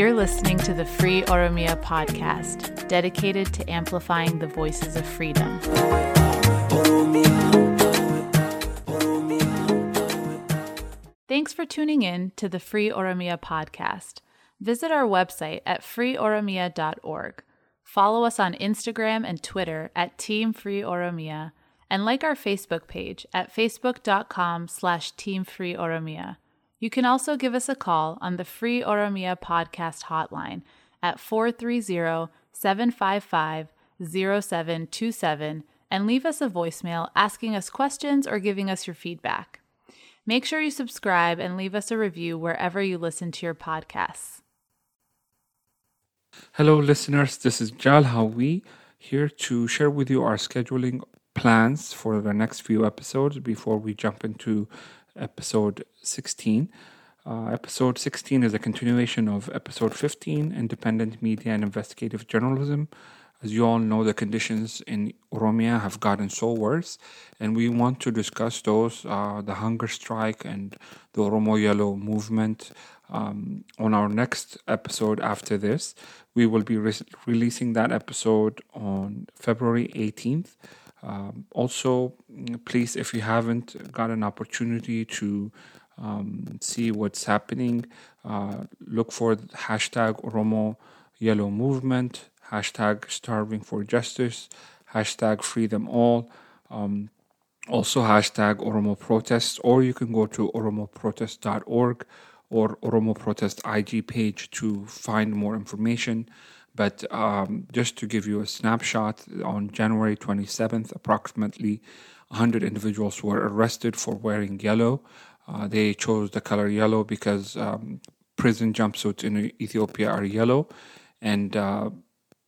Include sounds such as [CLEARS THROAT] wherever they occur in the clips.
You're listening to the Free Oromia podcast, dedicated to amplifying the voices of freedom. Thanks for tuning in to the Free Oromia podcast. Visit our website at freeoromia.org. Follow us on Instagram and Twitter at Team Free Oromia, and like our Facebook page at facebook.com slash Team Free Oromia. You can also give us a call on the Free Oromia podcast hotline at 430 755 0727 and leave us a voicemail asking us questions or giving us your feedback. Make sure you subscribe and leave us a review wherever you listen to your podcasts. Hello, listeners. This is Jal Hawi here to share with you our scheduling plans for the next few episodes before we jump into episode 16. Uh, episode 16 is a continuation of episode 15 Independent Media and Investigative Journalism. As you all know, the conditions in Oromia have gotten so worse, and we want to discuss those uh, the hunger strike and the Oromo Yellow movement. Um, on our next episode after this, we will be re- releasing that episode on February 18th. Um, also, please, if you haven't got an opportunity to um, see what's happening, uh, look for hashtag Oromo Yellow Movement, hashtag Starving for Justice, hashtag Free Them All, um, also hashtag Oromo Protests, or you can go to oromoprotest.org or Oromo Protest IG page to find more information. But um, just to give you a snapshot, on January 27th, approximately 100 individuals were arrested for wearing yellow. Uh, they chose the color yellow because um, prison jumpsuits in Ethiopia are yellow, and uh,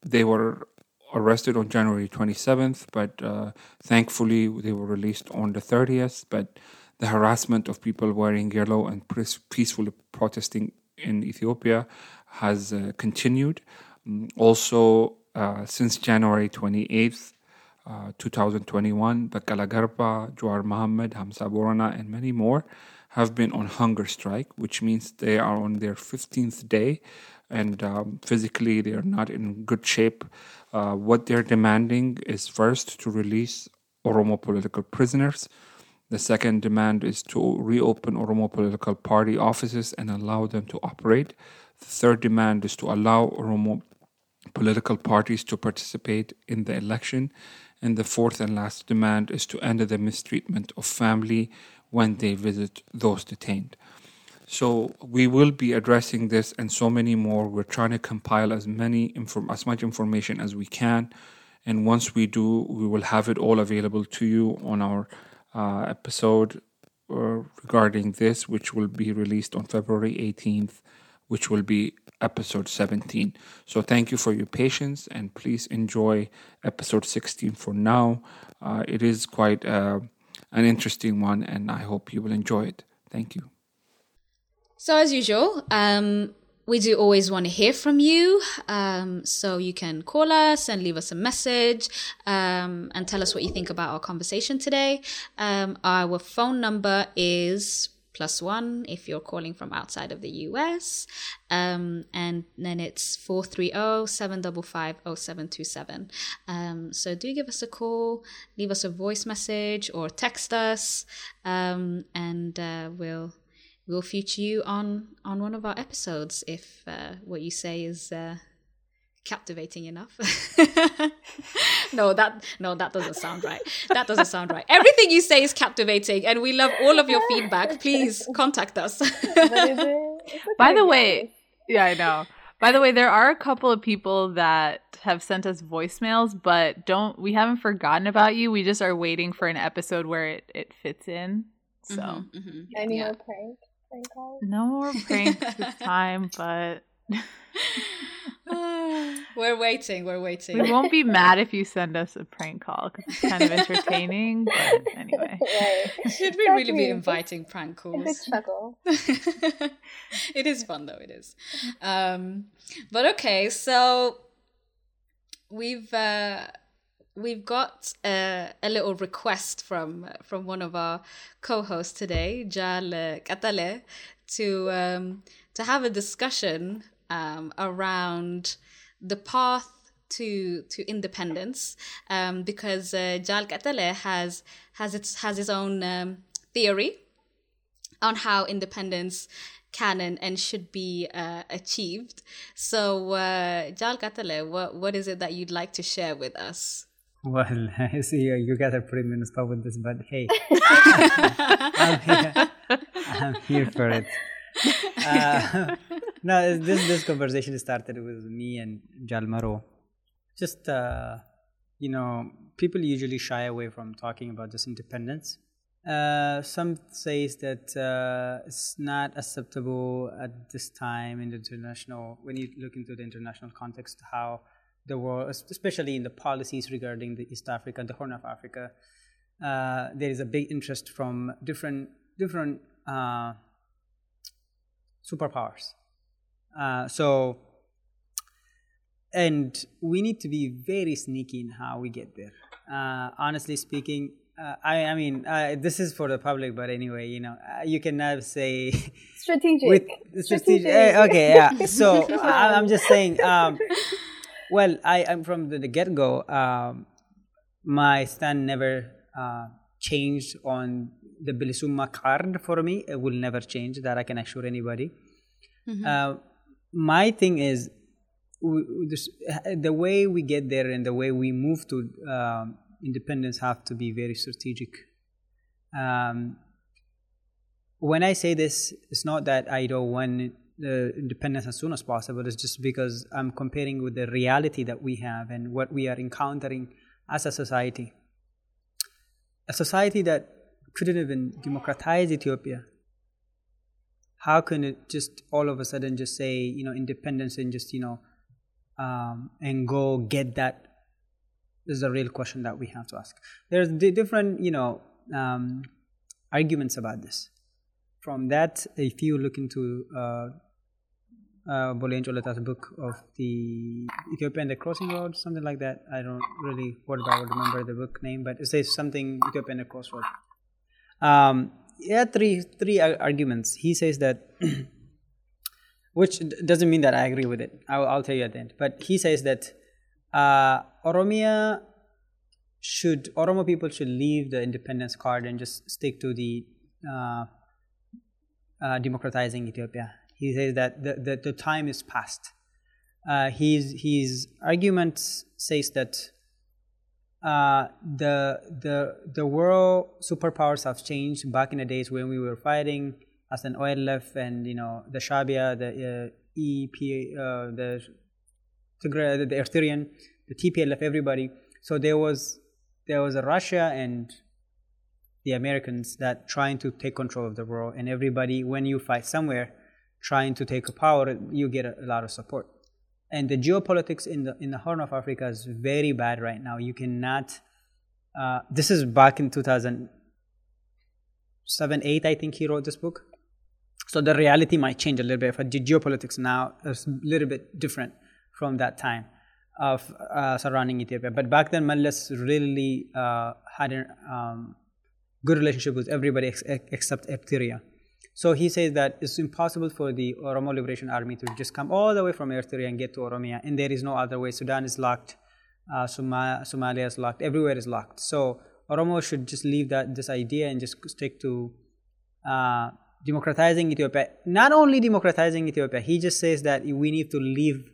they were arrested on January 27th. But uh, thankfully, they were released on the 30th. But the harassment of people wearing yellow and peacefully protesting in Ethiopia has uh, continued. Mm, also, uh, since January 28th, uh, 2021, Bekele Gerba, Jawar Mohammed, Hamza Borana, and many more have been on hunger strike, which means they are on their 15th day and um, physically they are not in good shape. Uh, what they're demanding is first to release Oromo political prisoners. The second demand is to reopen Oromo political party offices and allow them to operate. The third demand is to allow Oromo political parties to participate in the election. And the fourth and last demand is to end the mistreatment of family when they visit those detained. So we will be addressing this and so many more. We're trying to compile as many inform- as much information as we can, and once we do, we will have it all available to you on our uh, episode uh, regarding this, which will be released on February 18th, which will be episode 17. So thank you for your patience and please enjoy episode 16 for now. Uh, it is quite uh, an interesting one and I hope you will enjoy it. Thank you. So, as usual, um, we do always want to hear from you. Um, so you can call us and leave us a message um, and tell us what you think about our conversation today. Um, our phone number is plus one if you're calling from outside of the US. Um, and then it's 430 755 0727. Um, so do give us a call, leave us a voice message or text us, um, and uh, we'll. We'll feature you on on one of our episodes if uh, what you say is uh, captivating enough. [LAUGHS] no, that no, that doesn't sound right. That doesn't sound right. Everything you say is captivating, and we love all of your feedback. Please contact us. [LAUGHS] By the way, yeah, I know. By the way, there are a couple of people that have sent us voicemails, but don't we haven't forgotten about you. We just are waiting for an episode where it, it fits in. So mm-hmm, mm-hmm. any yeah. more prank, prank calls? No more pranks this [LAUGHS] time, but [LAUGHS] we're waiting. We're waiting. We won't be [LAUGHS] mad if you send us a prank call because it's kind of [LAUGHS] entertaining. but anyway, right. should we really be inviting prank calls? It's a it is fun though. It is. Um, but okay, so we've. Uh, we've got uh, a little request from from one of our co-hosts today, Jal Qaxalee, to um, to have a discussion um, around the path to to independence um, because uh, Jal Qaxalee has has its has his own um, theory on how independence can and, and should be uh, achieved. So, uh, Jal Qaxalee, what, what is it that you'd like to share with us? Well, [LAUGHS] I see you, you guys are pretty municipal with this, but hey, [LAUGHS] [LAUGHS] I'm, here, I'm here for it. Uh, [LAUGHS] [LAUGHS] no, this this conversation started with me and Jalmaro. Just uh, you know, people usually shy away from talking about this independence uh, some says that uh, it's not acceptable at this time in the international when you look into the international context how the world especially in the policies regarding the east africa the horn of africa uh, there is a big interest from different different uh, superpowers uh, so and we need to be very sneaky in how we get there uh, honestly speaking uh, I, I mean, uh, this is for the public, but anyway, you know, uh, you can now say [LAUGHS] strategic. with strategic. Uh, okay, yeah. [LAUGHS] So I, am just saying. Um, well, I am from the, the get go. Um, my stand never uh, changed on the Bilisumma card for me. It will never change. That I can assure anybody. Mm-hmm. Uh, my thing is. We, this, the way we get there and the way we move to um, independence have to be very strategic. Um, when I say this, it's not that I don't want the independence as soon as possible. It's just because I'm comparing with the reality that we have and what we are encountering as a society. A society that couldn't even democratize Ethiopia. How can it just all of a sudden just say, you know, independence and just, you know, um, and go get that this is a real question that we have to ask. There's different, you know, um, arguments about this. From that, if you look into uh, uh, book of the Ethiopian the Crossing Road, something like that. I don't really word by word remember the book name, but it says something Ethiopian the Crossroad. Um, yeah, three three arguments. He says that, [CLEARS THROAT] which doesn't mean that I agree with it. I'll, I'll tell you at the end. But he says that uh, Oromia should Oromo people should leave the independence card and just stick to the uh, uh, democratizing Ethiopia. He says that the, the, the time is past. Uh, his his argument says that uh, the the the world superpowers have changed back in the days when we were fighting as an OLF and you know the Shabia, the uh, EP, uh, the, the Eritrean, the TPLF, everybody. So there was there was a Russia and the Americans that trying to take control of the world, and everybody when you fight somewhere, trying to take a power, you get a, a lot of support. And the geopolitics in the in the Horn of Africa is very bad right now. You cannot. Uh, this is back in 2007, 8, I think he wrote this book. So the reality might change a little bit. But the geopolitics now is a little bit different from that time of uh, surrounding Ethiopia. But back then, Meles really uh, had a um, good relationship with everybody ex- except Eritrea. So he says that it's impossible for the Oromo Liberation Army to just come all the way from Eritrea and get to Oromia, and there is no other way. Sudan is locked, uh, Soma- Somalia is locked, everywhere is locked. So Oromo should just leave that this idea and just stick to uh, democratizing Ethiopia. Not only democratizing Ethiopia, he just says that we need to leave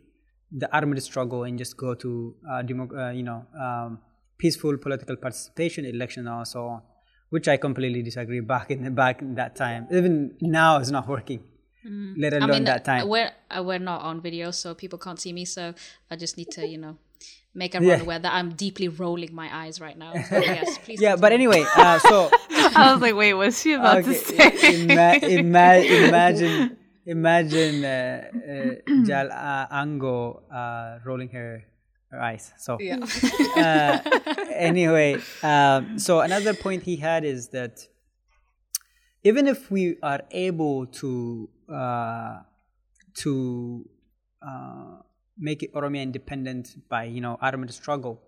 the armed struggle and just go to uh, uh, you know um, peaceful political participation, election, and so on, which I completely disagree. Back in the, back in that time, even now, it's not working. Mm. Let alone I mean, that time. We're uh, we're not on video, so people can't see me. So I just need to, you know, make everyone yeah. aware that I'm deeply rolling my eyes right now. [LAUGHS] Yes, please. yeah, but anyway, uh, so [LAUGHS] I was like, wait, what's she about okay, to say? Ima- ima- imagine [LAUGHS] imagine uh, uh, Jal uh, Aangoo uh, rolling her, her eyes. So yeah. [LAUGHS] uh, anyway, um, so another point he had is that even if we are able to uh, to uh, make it Oromia independent by you know armed struggle,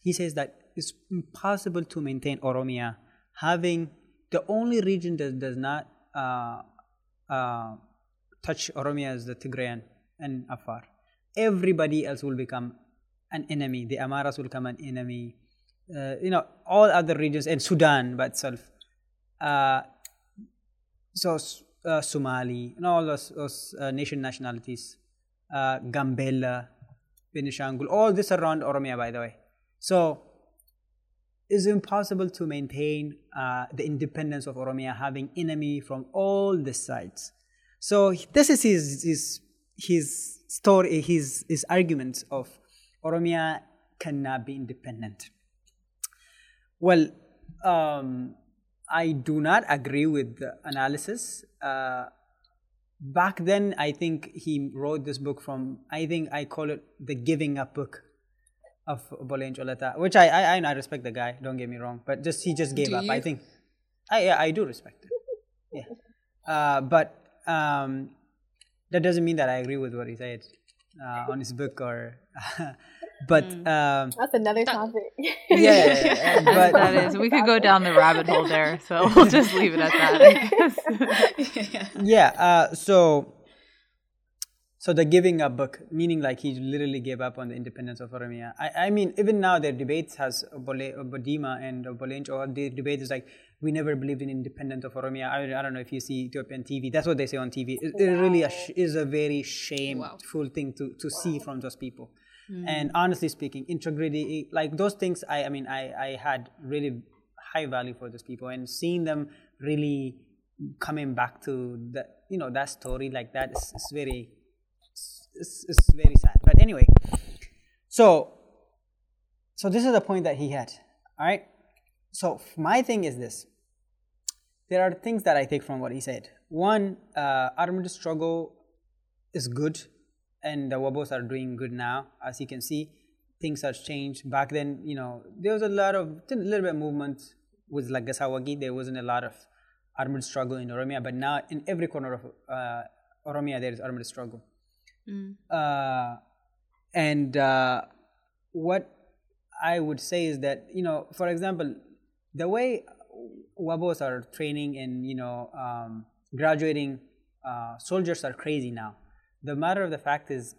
he says that it's impossible to maintain Oromia having the only region that does not uh, uh, touch Oromia is the Tigrayan and Afar. Everybody else will become an enemy. The Amaras will come an enemy. Uh, you know, all other regions and Sudan by itself. Uh, so uh, Somali and all those, those uh, nation nationalities, uh, Gambella, Benishangul, all this around Oromia, by the way. So it's impossible to maintain uh, the independence of Oromia having enemy from all the sides. So this is his his his story, his his argument of Oromia cannot be independent. Well, um, I do not agree with the analysis. Uh, back then, I think he wrote this book from, I think I call it the giving up book Obbo Leenco Lata, which I, I, I respect the guy, don't get me wrong, but just he just gave Do up. you? I think, I, yeah, I do respect it. Yeah. Uh, but um, that doesn't mean that I agree with what he said uh, on his book or, [LAUGHS] but Mm. um, That's another topic. [LAUGHS] yeah, [LAUGHS] but that is, we could go down the rabbit hole there, so we'll just leave it at that. I yeah uh, so so the giving up book meaning like he literally gave up on the independence of oromia i, I mean even now their debates has Obole- Obbo Dima and Obbo Leenco or the debate is like we never believed in independence of oromia. I, I don't know if you see ethiopian tv that's what they say on tv it, it really a sh- is a very shameful thing to, to see from those people. Hmm. And honestly speaking integrity like those things i i mean i i had really high value for those people. And seeing them really coming back to the you know that story like that is, is very it's, it's very sad. But anyway so so this is the point that he had all right? So my thing is this there are things that i take from what he said. One uh, armed struggle is good and the wabos are doing good now. As you can see things have changed. Back then you know there was a lot of a little bit of movement with like gasawagi there wasn't a lot of armed struggle in oromia but now in every corner of uh, oromia there is armed struggle. Uh, and uh, what I would say is that you know, for example, the way Wabos are training and you know um, graduating uh, soldiers are crazy now. The matter of the fact is,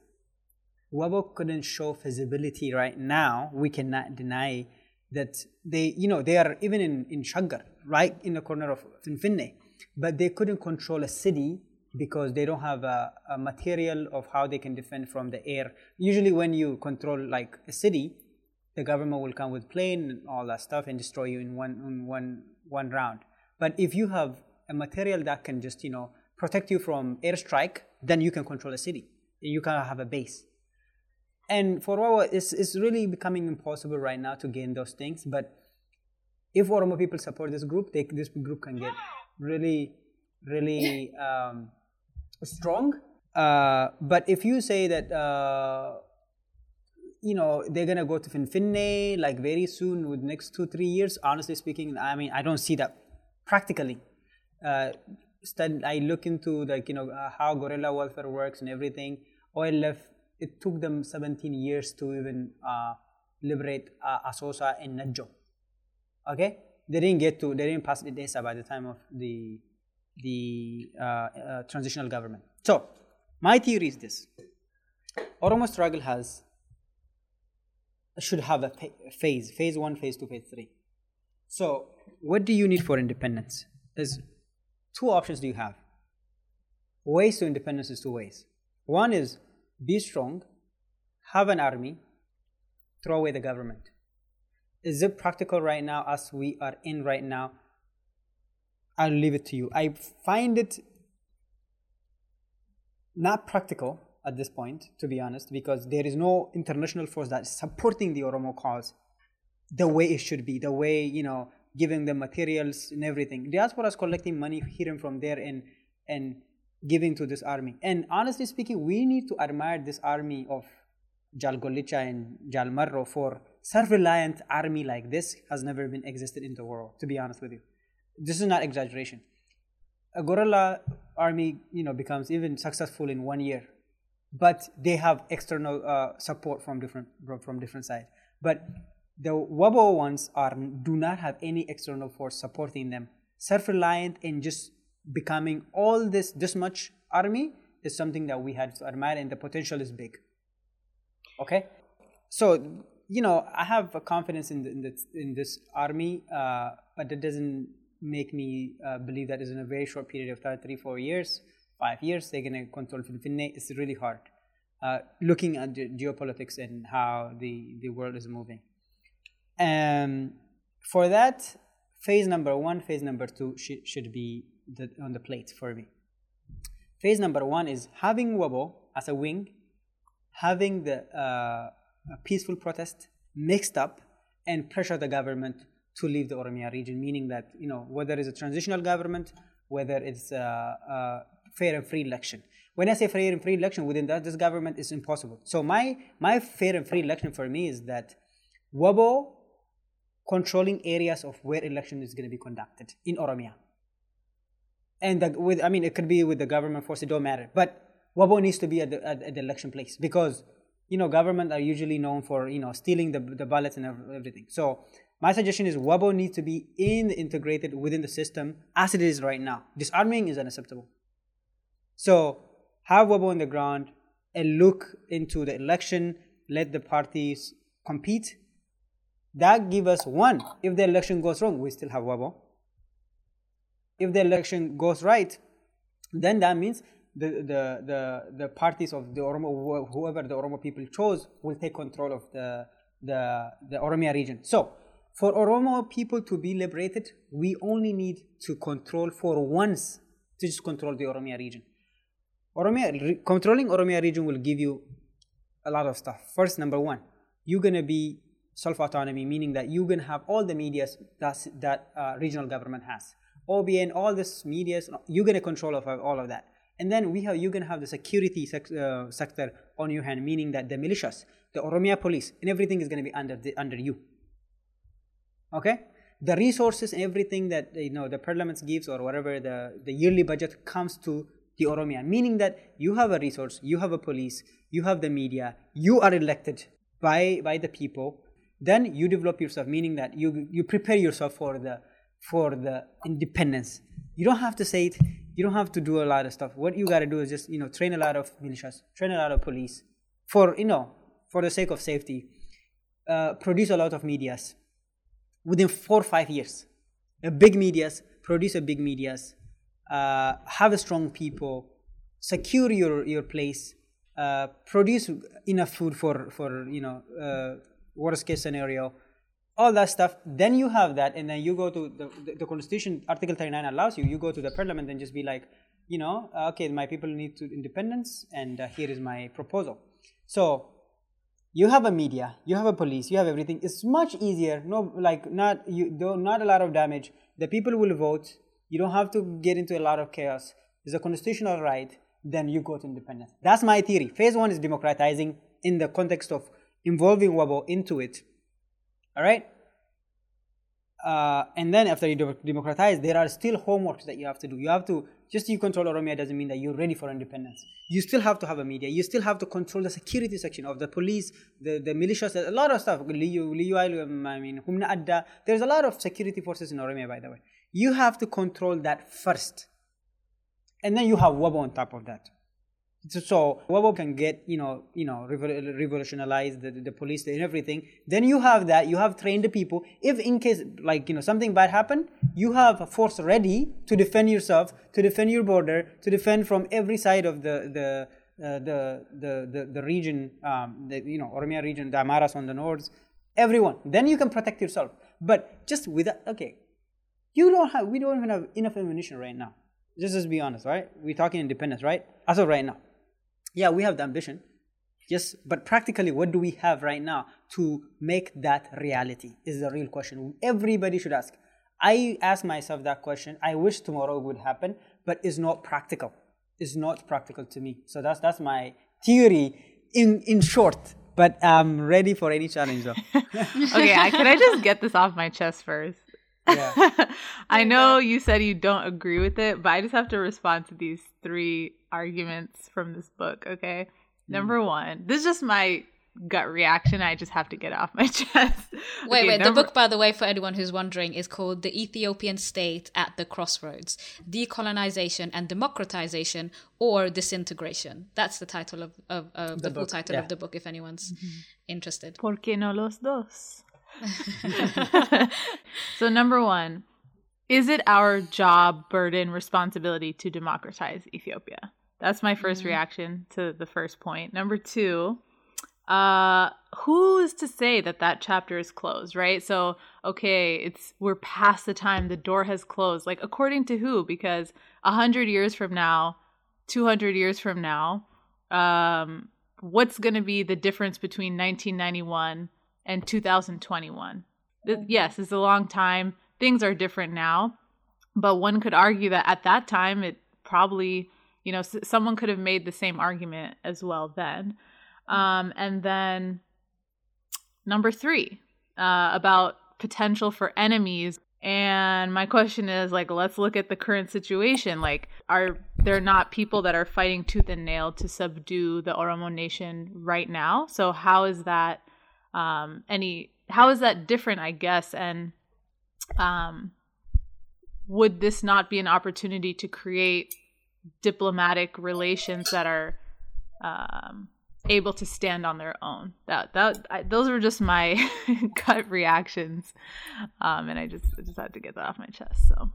Wabo couldn't show feasibility right now. We cannot deny that they, you know, they are even in in Shaggar, right in the corner of Finfinne, but they couldn't control a city because they don't have a, a material of how they can defend from the air. Usually, when you control like a city, the government will come with plane and all that stuff and destroy you in one in one one round. But if you have a material that can just you know protect you from airstrike, then you can control a city. You can have a base. And for Wawa, it's, it's really becoming impossible right now to gain those things. But if Oromo people support this group, they, this group can get really, really um, strong. Uh, but if you say that, uh, you know, they're gonna go to Finfinne like very soon, with next two three years. Honestly speaking, I mean, I don't see that practically. Uh, I look into like you know uh, how guerrilla warfare works and everything. OLF it took them 17 years to even uh, liberate uh, Asosa and Najo. Okay, they didn't get to they didn't pass the DESA by the time of the the uh, uh, transitional government. So my theory is this: Oromo struggle has should have a phase, phase one, phase two, phase three. So what do you need for independence? There's two options do you have. Ways to independence is two ways. One is be strong, have an army, throw away the government. Is it practical right now as we are in right now? I'll leave it to you. I find it not practical at this point, to be honest, because there is no international force that is supporting the Oromo cause the way it should be, the way, you know, giving them materials and everything. Diaspora is collecting money here and from there and and giving to this army. And honestly speaking, we need to admire this army of Jal Golicha and Jal Marro for self-reliant army like this has never been existed in the world, to be honest with you. This is not exaggeration. A guerrilla army, you know, becomes even successful in one year, but they have external uh, support from different from different sides. But the Wabo ones are do not have any external force supporting them. Self-reliant and just becoming all this this much army is something that we had to admire, and the potential is big. Okay, so you know I have a confidence in the, in, the, in this army, uh, but that doesn't make me uh, believe that is in a very short period of time, three, four years, five years, they're going to control Finfinne. It's really hard. Uh, looking at the geopolitics and how the, the world is moving. Um, for that, phase number one, phase number two sh- should be the, on the plate for me. Phase number one is having Wabo as a wing, having the uh, peaceful protest mixed up and pressure the government to leave the Oromia region, meaning that you know whether it's a transitional government, whether it's a, a fair and free election. When I say fair and free election, within that this government is impossible. So my my fair and free election for me is that Wabo controlling areas of where election is going to be conducted in Oromia. And the, with I mean it could be with the government force, it don't matter. But Wabo needs to be at the, at, at the election place because you know government are usually known for you know stealing the, the ballots and everything. So my suggestion is Wabo needs to be in integrated within the system as it is right now. Disarming is unacceptable. So have Wabo on the ground and look into the election, let the parties compete. That give us one. If the election goes wrong, we still have Wabo. If the election goes right, then that means the, the, the, the parties of the Oromo, whoever the Oromo people chose, will take control of the, the, the Oromia region. So for Oromo people to be liberated, we only need to control for once to just control the Oromia region. Oromia, controlling Oromia region will give you a lot of stuff. First, number one, you're gonna be self-autonomy, meaning that you're gonna have all the medias that that uh, regional government has. OBN, all this medias, you're gonna control of all of that. And then we have you're gonna have the security sec- uh, sector on your hand, meaning that the militias, the Oromia police, and everything is gonna be under the, under you okay the resources and everything that you know the parliament gives or whatever the, the yearly budget comes to the oromia meaning that you have a resource you have a police you have the media you are elected by by the people then you develop yourself meaning that you you prepare yourself for the for the independence. You don't have to say it you don't have to do a lot of stuff. What you got to do is just you know train a lot of militias train a lot of police for you know for the sake of safety uh, produce a lot of medias within four or five years. A big medias, produce a big medias, uh, have strong people, secure your, your place, uh, produce enough food for, for you know, uh, worst case scenario, all that stuff. Then you have that, and then you go to the, the, the Constitution, Article 39 allows you, you go to the Parliament and just be like, you know, okay, my people need to independence, and uh, here is my proposal. So you have a media, you have a police, you have everything. It's much easier. No, like not you, do not a lot of damage. The people will vote. You don't have to get into a lot of chaos. It's a constitutional right. Then you go to independence. That's my theory. Phase one is democratizing in the context of involving Wabo into it. All right. Uh, and then after you democratize, there are still homeworks that you have to do. You have to just you control Oromia doesn't mean that you're ready for independence. You still have to have a media. You still have to control the security section of the police, the, the militias, a lot of stuff. I mean. There's a lot of security forces in Oromia, by the way. You have to control that first. And then you have Wabo on top of that. So Wabo can get, you know, you know, revolutionize the, the police and everything. Then you have that, you have trained the people. If in case, like, you know, something bad happened, you have a force ready to defend yourself, to defend your border, to defend from every side of the, the, uh, the, the, the, the, region, um, the, you know, Oromia region, the Amaras on the north, everyone. Then you can protect yourself. But just with okay, you don't have, we don't even have enough ammunition right now. Just let's be honest, right? We're talking independence, right? As of right now yeah, we have the ambition. Yes, but practically, what do we have right now to make that reality? Is the real question. Everybody should ask. I ask myself that question. I wish tomorrow would happen, but it's not practical. It's not practical to me. So that's that's my theory in in short. But I'm ready for any challenge though. [LAUGHS] okay, can I just get this off my chest first? Yeah. [LAUGHS] I know you said you don't agree with it, but I just have to respond to these three arguments from this book, okay? Mm. Number one, this is just my gut reaction. I just have to get off my [LAUGHS] chest. Wait, Okay, wait. The book, by the way, for anyone who's wondering, is called The Ethiopian State at the Crossroads Decolonization and Democratization or Disintegration. That's the title of, of, of the, full book, title yeah. of the book, if anyone's interested. ¿Por qué no los dos? [LAUGHS] so, number one, is it our job, burden, responsibility to democratize Ethiopia? That's my 1st reaction to the first point. Number two, uh, who is to say that that chapter is closed, right? So, okay, it's we're past the time the door has closed. Like, according to who? Because a hundred years from now, two hundred years from now, um, what's going to be the difference between 1991 and 2021? Th- Yes, it's a long time. Things are different now, but one could argue that at that time, it probably, you know, someone could have made the same argument as well then. Um, and then number three, uh, about potential for enemies. And my question is like, let's look at the current situation. Like, are there not people that are fighting tooth and nail to subdue the Oromo nation right now? So how is that um, any? How is that different? I guess. And um, would this not be an opportunity to create diplomatic relations that are um, able to stand on their own. That that I, those were just my [LAUGHS] gut reactions, um, and I just I just had to get that off my chest. So,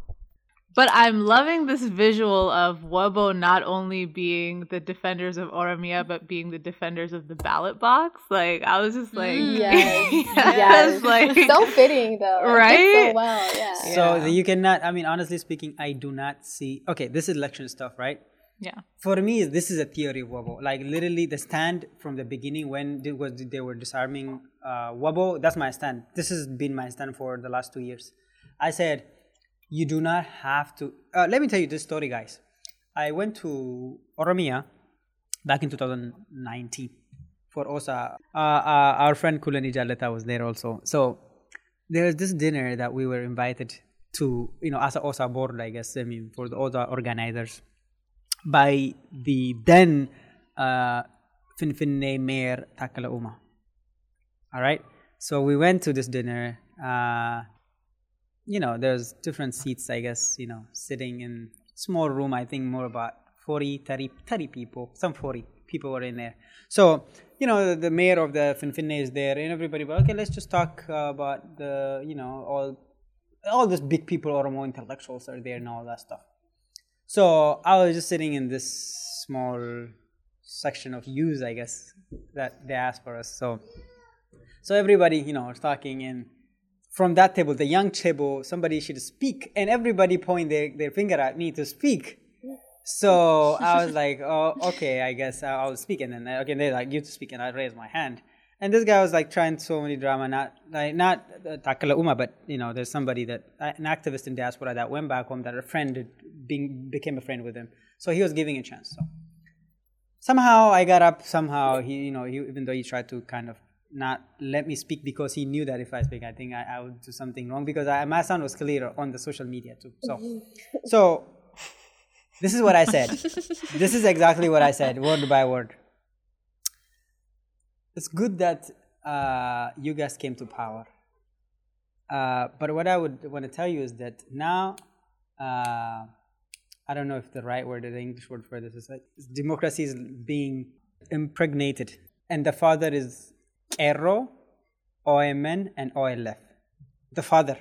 but I'm loving this visual of Wobo not only being the defenders of Oromia, but being the defenders of the ballot box. Like I was just like, Mm. [LAUGHS] Yes, yes, yes. like so fitting though. It Right? So well, yeah. So Yeah. you cannot. I mean, honestly speaking, I do not see. Okay, this is election stuff, right? yeah, For me, this is a theory of Wabo. Like literally, the stand from the beginning when they, was they were disarming uh, Wabo. That's my stand. This has been my stand for the last two years. I said, you do not have to. Uh, let me tell you this story, guys. I went to Oromia back in 2019 for OSA. Uh, uh, our friend Kulani Jaleta was there also. So there was this dinner that we were invited to, you know, as a OSA board, I guess, I mean, for the OSA organizers by the then uh, Finfinne Mayor Takele Uma. All right. So we went to this dinner. Uh, you know, there's different seats, I guess, you know, sitting in small room, I think more about 40, 30, 30 people, some 40 people were in there. So, you know, the, the mayor of the Finfinne is there and everybody, but okay, let's just talk uh, about the, you know, all, all these big people, or more intellectuals are there and all that stuff. So I was just sitting in this small section of youth, I guess, that they asked for us. So, so everybody, you know, was talking, and from that table, the young table, somebody should speak, and everybody point their, their finger at me to speak. So [LAUGHS] I was like, oh, okay, I guess I'll speak, and then okay, they're like, you to speak, and I raised my hand. And this guy was like trying so many drama, not like not uh, Takele Uma, but you know, there's somebody that uh, an activist in diaspora that went back home that a friend being became a friend with him. So he was giving a chance. So somehow I got up. Somehow he, you know, he, even though he tried to kind of not let me speak because he knew that if I speak, I think I, I would do something wrong because I, my sound was clear on the social media too. So, so this is what I said. [LAUGHS] this is exactly what I said, word by word. It's good that uh, you guys came to power. Uh, but what I would want to tell you is that now, uh, I don't know if the right word or the English word for this is like democracy is being impregnated, and the father is Qeerroo, OMN, and OLF. The father.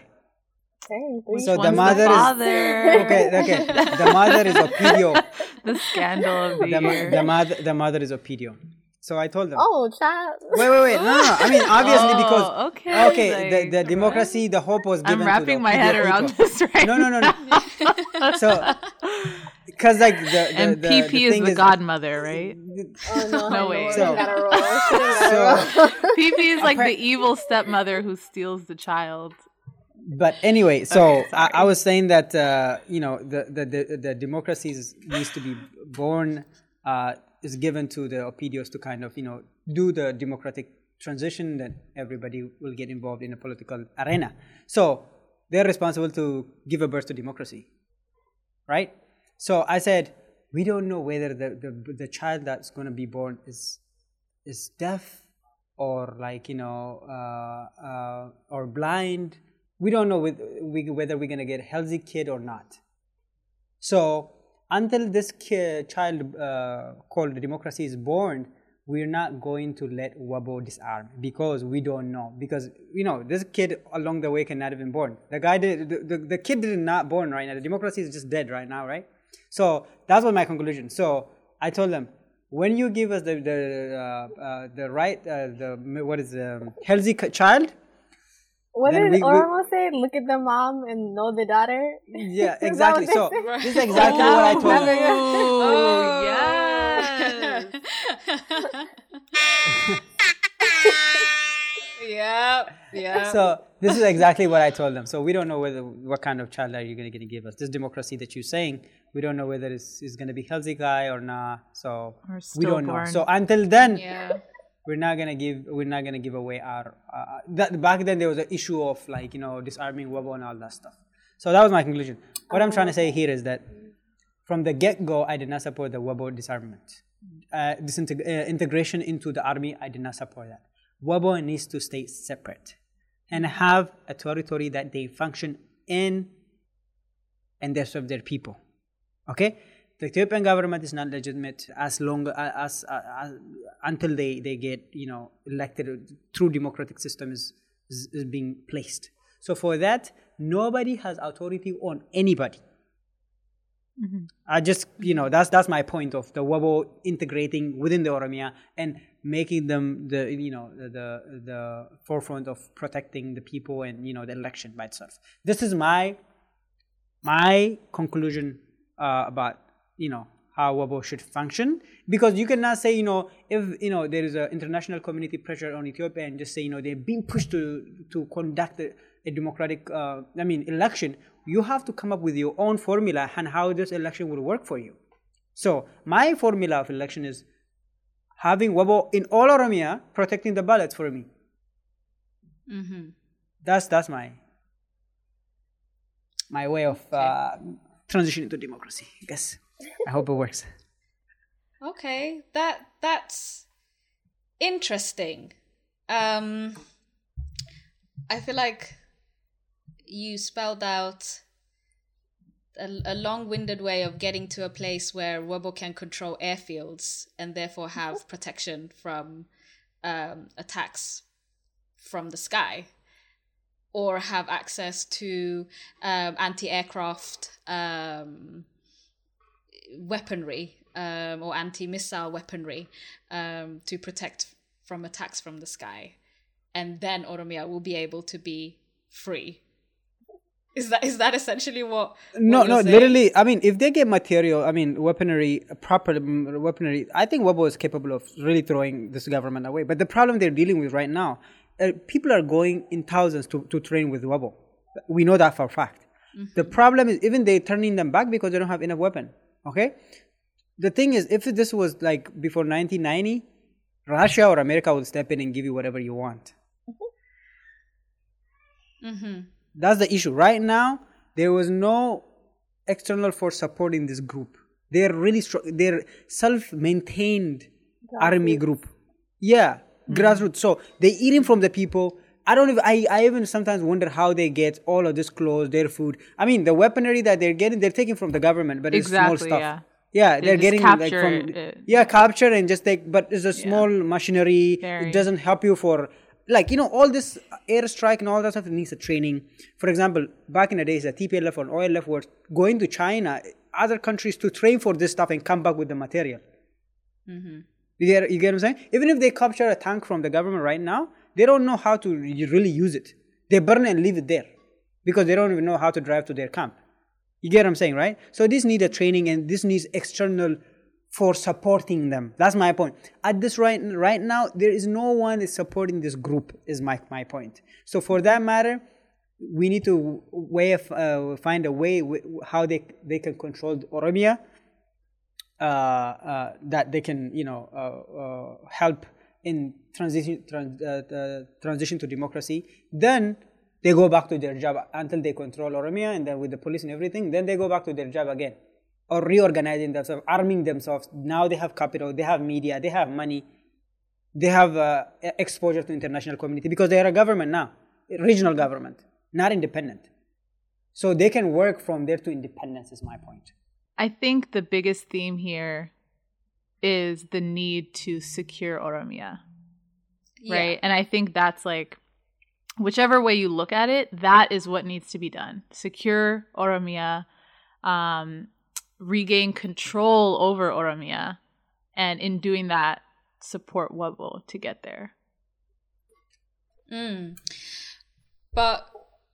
Dang, So the One's mother is father. okay. Okay, the mother is OPDO. [LAUGHS] the scandal of the, The, mo- year. the mother, the mother is OPDO. So I told them. Oh, child. Wait, wait, wait. No, no, no. I mean, obviously, Oh, because okay, okay, like, the, the democracy, the hope was given. I'm to wrapping the my head around people. this right No, no, no, no. so, [LAUGHS] because like the, the and the, PP the is thing the godmother, right? [LAUGHS] Oh [LAUGHS] no, No way. So- She gotta roll. [LAUGHS] She gotta So- PP is like the evil stepmother who steals the child. but anyway, so Okay, I, I was saying that uh, you know the the the, the democracy needs to be born uh, is given to the OPDOs to kind of you know do the democratic transition that everybody will get involved in a political arena. So they're responsible to give a birth to democracy, right? So I said we don't know whether the the, the child that's going to be born is is deaf or like you know uh, uh, or blind we don't know with, we, whether we're going to get a healthy kid or not so until this ki- child uh, called democracy is born we're not going to let Wabo disarm because we don't know. Because you know, this kid along the way cannot have been born. The guy did the, the, the kid did not born right now. The democracy is just dead right now, right? So that's what my conclusion. So I told them, when you give us the the uh, uh, the right uh, the what is um, healthy child, What did we- we- Oromo say? Look at the mom and know the daughter. yeah, [LAUGHS] exactly. So this is exactly what I told them. Oh, yes. [LAUGHS] yep. Yep. So this is exactly what I told them. So we don't know whether what kind of child are you going to give us. This democracy that you're saying, we don't know whether it's, it's going to be healthy guy or not. So Or we don't know. So until then, yeah. we're not gonna give we're not gonna give away our. Uh, that, back then there was an issue of like you know disarming Wabo and all that stuff. So that was my conclusion. What I'm trying to say here is that from the get go, I did not support the Wabo disarmament. Uh, disinteg- uh, integration into the army, I did not support that. Wabo needs to stay separate and have a territory that they function in and they serve their people. Okay? The Ethiopian government is not legitimate as long as, as, as until they, they get you know elected through democratic system is, is, is being placed. So for that, nobody has authority on anybody. Mm-hmm. I just you know that's that's my point of the Wabo integrating within the Oromia and making them the you know the the, the forefront of protecting the people and you know the election by itself. This is my my conclusion uh, about you know how Wabo should function. Because you cannot say you know if you know there is an international community pressure on Ethiopia and just say you know they're being pushed to to conduct a, a democratic uh, I mean election you have to come up with your own formula and how this election will work for you. So my formula of election is having Wabo in all Oromia protecting the ballots for me. Mm-hmm. that's that's my my way of uh, transitioning to democracy. I guess I hope it works. Okay, that that's interesting. Um, I feel like you spelled out a, a long-winded way of getting to a place where Wobo can control airfields and therefore have protection from um, attacks from the sky, or have access to um, anti-aircraft um, weaponry um, or anti-missile weaponry um, to protect from attacks from the sky, and then Oromia will be able to be free. Is that is that essentially what? no what no you're saying? literally I mean if they get material I mean weaponry proper mm, weaponry I think Wabo is capable of really throwing this government away but the problem they're dealing with right now uh, people are going in thousands to, to train with Wabo we know that for a fact the problem is even they're turning them back because they don't have enough weapon okay the thing is if this was like before 1990 Russia or America would step in and give you whatever you want Mm-hmm. That's the issue. Right now, there was no external force supporting this group. They're really strong. They're self-maintained army group. Yeah, Mm-hmm. grassroots. So they eating from the people. I don't even. I, I even sometimes wonder how they get all of this clothes, their food. I mean, the weaponry that they're getting, they're taking from the government, but it's small stuff. yeah. Yeah, They they're getting like from it. yeah capture and just take, but it's a small machinery. Very. It doesn't help you for like you know all this airstrike and all that stuff needs a training. For example, back in the days, the TPLF or OLF were going to China, other countries to train for this stuff and come back with the material. Mm-hmm. You get you get what I'm saying? Even if they capture a tank from the government right now, they don't know how to re- really use it. They burn it and leave it there because they don't even know how to drive to their camp. You get what I'm saying, right? So this needs a training and this needs external for supporting them. That's my point. At this right right now, there is no one is supporting this group. Is my my point. So for that matter, we need to way of, uh, find a way how they they can control Oromia that they can you know uh, uh, help in transition trans, uh, uh, transition to democracy then they go back to their job until they control Oromia and then with the police and everything then they go back to their job again or reorganizing themselves arming themselves now they have capital they have media they have money they have uh, exposure to international community because they are a government now, regional government, not independent. So they can work from there to independence. Is my point. I think the biggest theme here is the need to secure Oromia, right? And I think that's like, whichever way you look at it, that is what needs to be done. Secure Oromia, um, regain control over Oromia, and in doing that, support Wabo to get there. Mm. But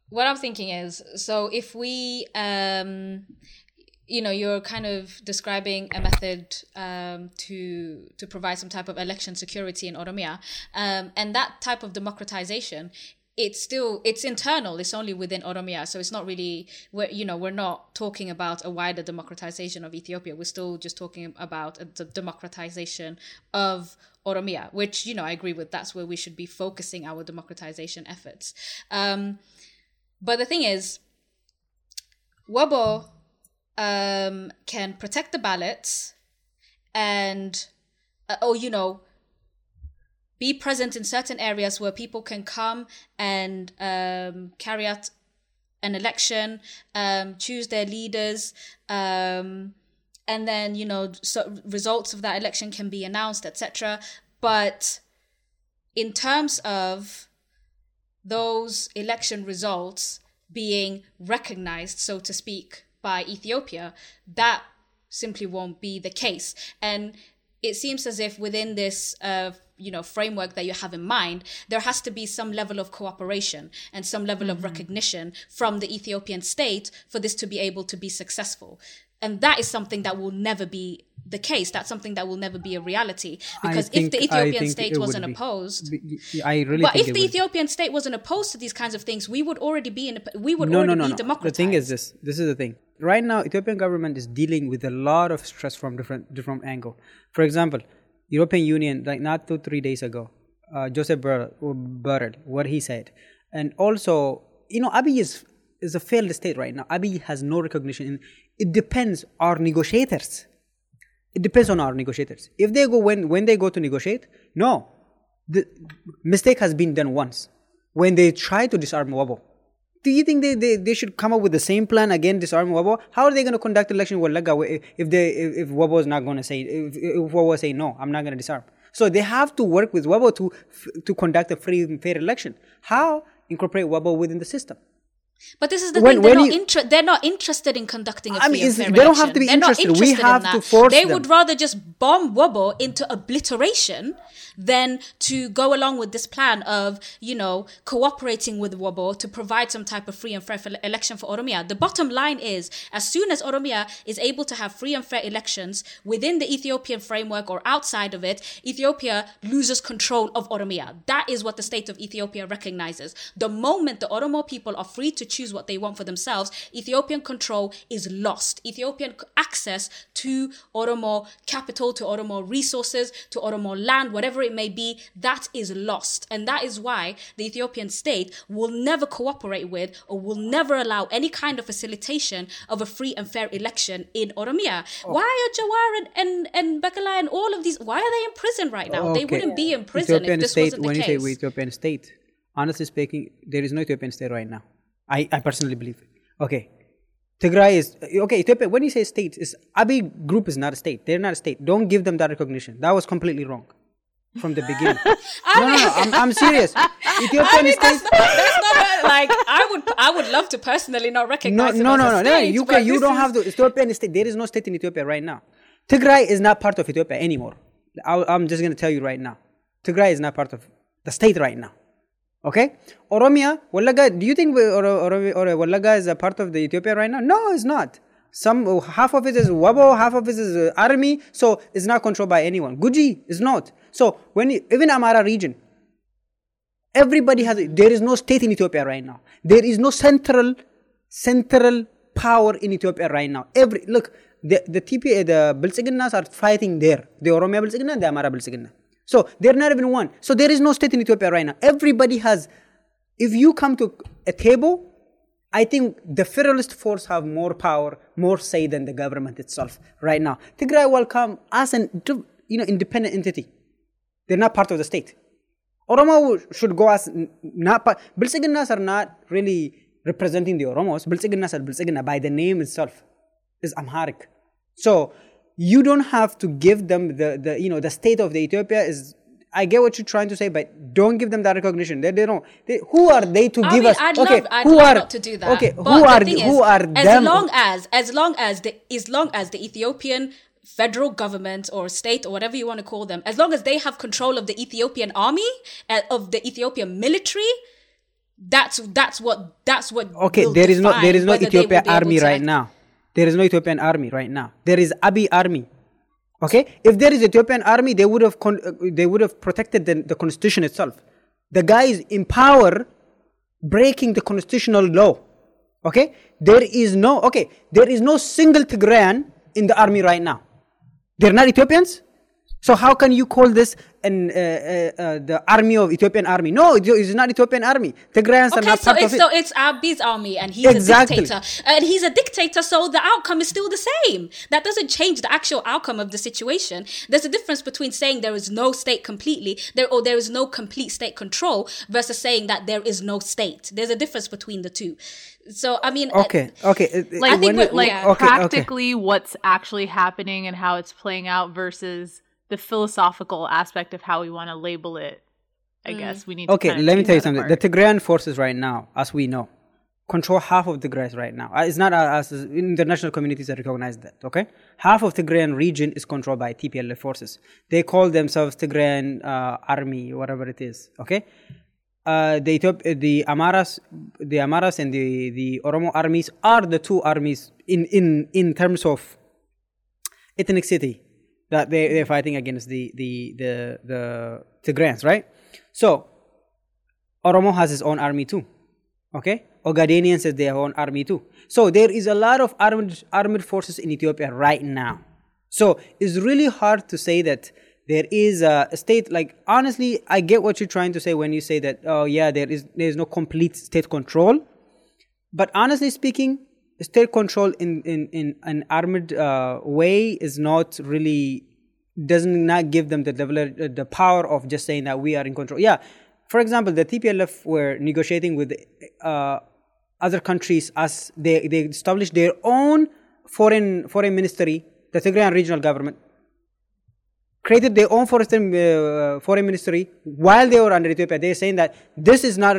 what I'm thinking is, so if we, um, you know, you're kind of describing a method um, to to provide some type of election security in Oromia, um, and that type of democratization. It's still it's internal. It's only within Oromia, so it's not really. We're you know we're not talking about a wider democratization of Ethiopia. We're still just talking about the democratization of Oromia, which you know I agree with. That's where we should be focusing our democratization efforts. Um, but the thing is, Wabo um, can protect the ballots and, uh, or, you know, be present in certain areas where people can come and um, carry out an election, um, choose their leaders, um, and then, you know, so results of that election can be announced, etc. But in terms of those election results being recognized, so to speak, by Ethiopia, that simply won't be the case. And it seems as if within this, uh, you know, framework that you have in mind, there has to be some level of cooperation and some level of recognition from the Ethiopian state for this to be able to be successful. And that is something that will never be the case. That's something that will never be a reality. Because if the Ethiopian state wasn't be. opposed, B- I really but think if the would. Ethiopian state wasn't opposed to these kinds of things, we would already be in. A, we would no, already no, no, be no. The thing is this. This is the thing. Right now, Ethiopian government is dealing with a lot of stress from different different angle. For example, European Union, like not two three days ago, uh, Joseph Borrell, what he said, and also, you know, Abiy is is a failed state right now. Abiy has no recognition. It depends on our negotiators. It depends on our negotiators. If they go when when they go to negotiate, no, the mistake has been done once when they try to disarm Wabo. Do you think they, they, they should come up with the same plan again, disarm Wabo? How are they going to conduct election with Laga if they if, if Wabo is not going to say if, if Wabo say no, I'm not going to disarm. So they have to work with Wabo to to conduct a free and fair election. How incorporate Wabo within the system? But this is the When- thing; they're not you- inter- They're not interested in conducting a I mean, free and it's- fair they don't have to be They're not interested. We interested in have to force They them. would rather just bomb Wabo into obliteration than to go along with this plan of you know cooperating with Wabo to provide some type of free and fair election for Oromia. The bottom line is, as soon as Oromia is able to have free and fair elections within the Ethiopian framework or outside of it, Ethiopia loses control of Oromia. That is what the state of Ethiopia recognizes. The moment the Oromo people are free to choose what they want for themselves, Ethiopian control is lost. Ethiopian access to Oromo capital, to Oromo resources, to Oromo land, whatever it may be, that is lost. And that is why the Ethiopian state will never cooperate with or will never allow any kind of facilitation of a free and fair election in Oromia. Oh. Why are Jawar and, and, and Bekele and all of these, why are they in prison right now? They Okay. wouldn't be in prison Ethiopian if this state, wasn't the when case. you say Ethiopian state, honestly speaking, there is no Ethiopian state right now. I, I personally believe. It. Okay. Tigray is okay. Ethiopia. When you say state, is Abiy group is not a state. They're not a state. Don't give them that recognition. That was completely wrong from the beginning. [LAUGHS] no, no, no. I'm, I'm serious. [LAUGHS] Ethiopian state. That's not a, like I would. I would love to personally not recognize. no, no, no, no. state, You can. You don't have the Ethiopian state. There is no state in Ethiopia right now. Tigray is not part of Ethiopia anymore. I, I'm just gonna tell you right now. Tigray is not part of the state right now. Okay, Oromia, Wallaga. Do you think or, or, or Wallaga is a part of the Ethiopia right now? No, it's not. Some half of it is Wabo, half of it is uh, army. So it's not controlled by anyone. Guji is not. So when even Amara region, everybody has there is no state in ethiopia right now there is no central central power in ethiopia right now every look the the TP, the Biltsignas are fighting there the oromia Biltsigna and the amara Biltsigna. So they're not even one so there is no state in ethiopia right now everybody has if you come to a table I think the federalist force have more power, more say than the government itself right now. Tigray will come as an you know independent entity They're not part of the state. Oromo should go as not part. Bilsiginas are not really representing the Oromos. Bilsiginas are Bilsigina by the name itself is Amharic. So you don't have to give them the, the you know the state of the Ethiopia is. I get what you're trying to say, but don't give them that recognition. They, they don't. They, who are they to I give mean, us? I'd okay, love, I'd who love are not to do that. okay? But who the are thing who is, are as them? long as as long as the as long as the Ethiopian federal government or state or whatever you want to call them, as long as they have control of the Ethiopian army uh, of the Ethiopian military, that's that's what that's what. Okay, there is no there is no Ethiopian army right now. There is no Ethiopian army right now. There is Abiy army. Okay, if there is Ethiopian army, they would have con- uh, they would have protected the, the constitution itself. The guy is in power, breaking the constitutional law. Okay, there is no okay. There is no single Tigrayan in the army right now. They're not Ethiopians. So how can you call this an, uh, uh, uh, the army of Ethiopian army? No, it's not Ethiopian army. Tigrayans are not so part it's of it. so it's Abiy's army, and he's Exactly. a dictator, and he's a dictator. So the outcome is still the same. That doesn't change the actual outcome of the situation. There's a difference between saying there is no state completely, there or there is no complete state control, versus saying that there is no state. There's a difference between the two. So I mean, Okay, okay. uh, like I think when- like yeah. okay, okay. practically what's actually happening and how it's playing out versus the philosophical aspect of how we want to label it. I Mm. guess we need. To Okay, kind of let me tell you something. apart. The Tigrayan forces right now, as we know, control half of the Tigray right now. Uh, It's not uh, as as international communities that recognize that. Okay, half of Tigrayan region is controlled by TPLF forces. They call themselves Tigrayan uh, army, whatever it is. Okay, uh, the Ethiop- uh, the Amaras, the Amaras and the the Oromo armies are the two armies in in in terms of ethnicity that they, they're fighting against the the the the Tigrayans, right? So Oromo has his own army too. Okay? Ogadenians has their own army too. So there is a lot of armed armed forces in Ethiopia right now. So it's really hard to say that there is a state like honestly I get what you're trying to say when you say that oh yeah there is there is no complete state control. But honestly speaking, state control in, in, in an armored uh, way is not really doesn't not give them the level uh, the power of just saying that we are in control. Yeah, for example, the TPLF were negotiating with uh, other countries as they they established their own foreign foreign ministry, the Tigrayan regional government created their own foreign uh, foreign ministry while they were under Ethiopia. They're saying that this is not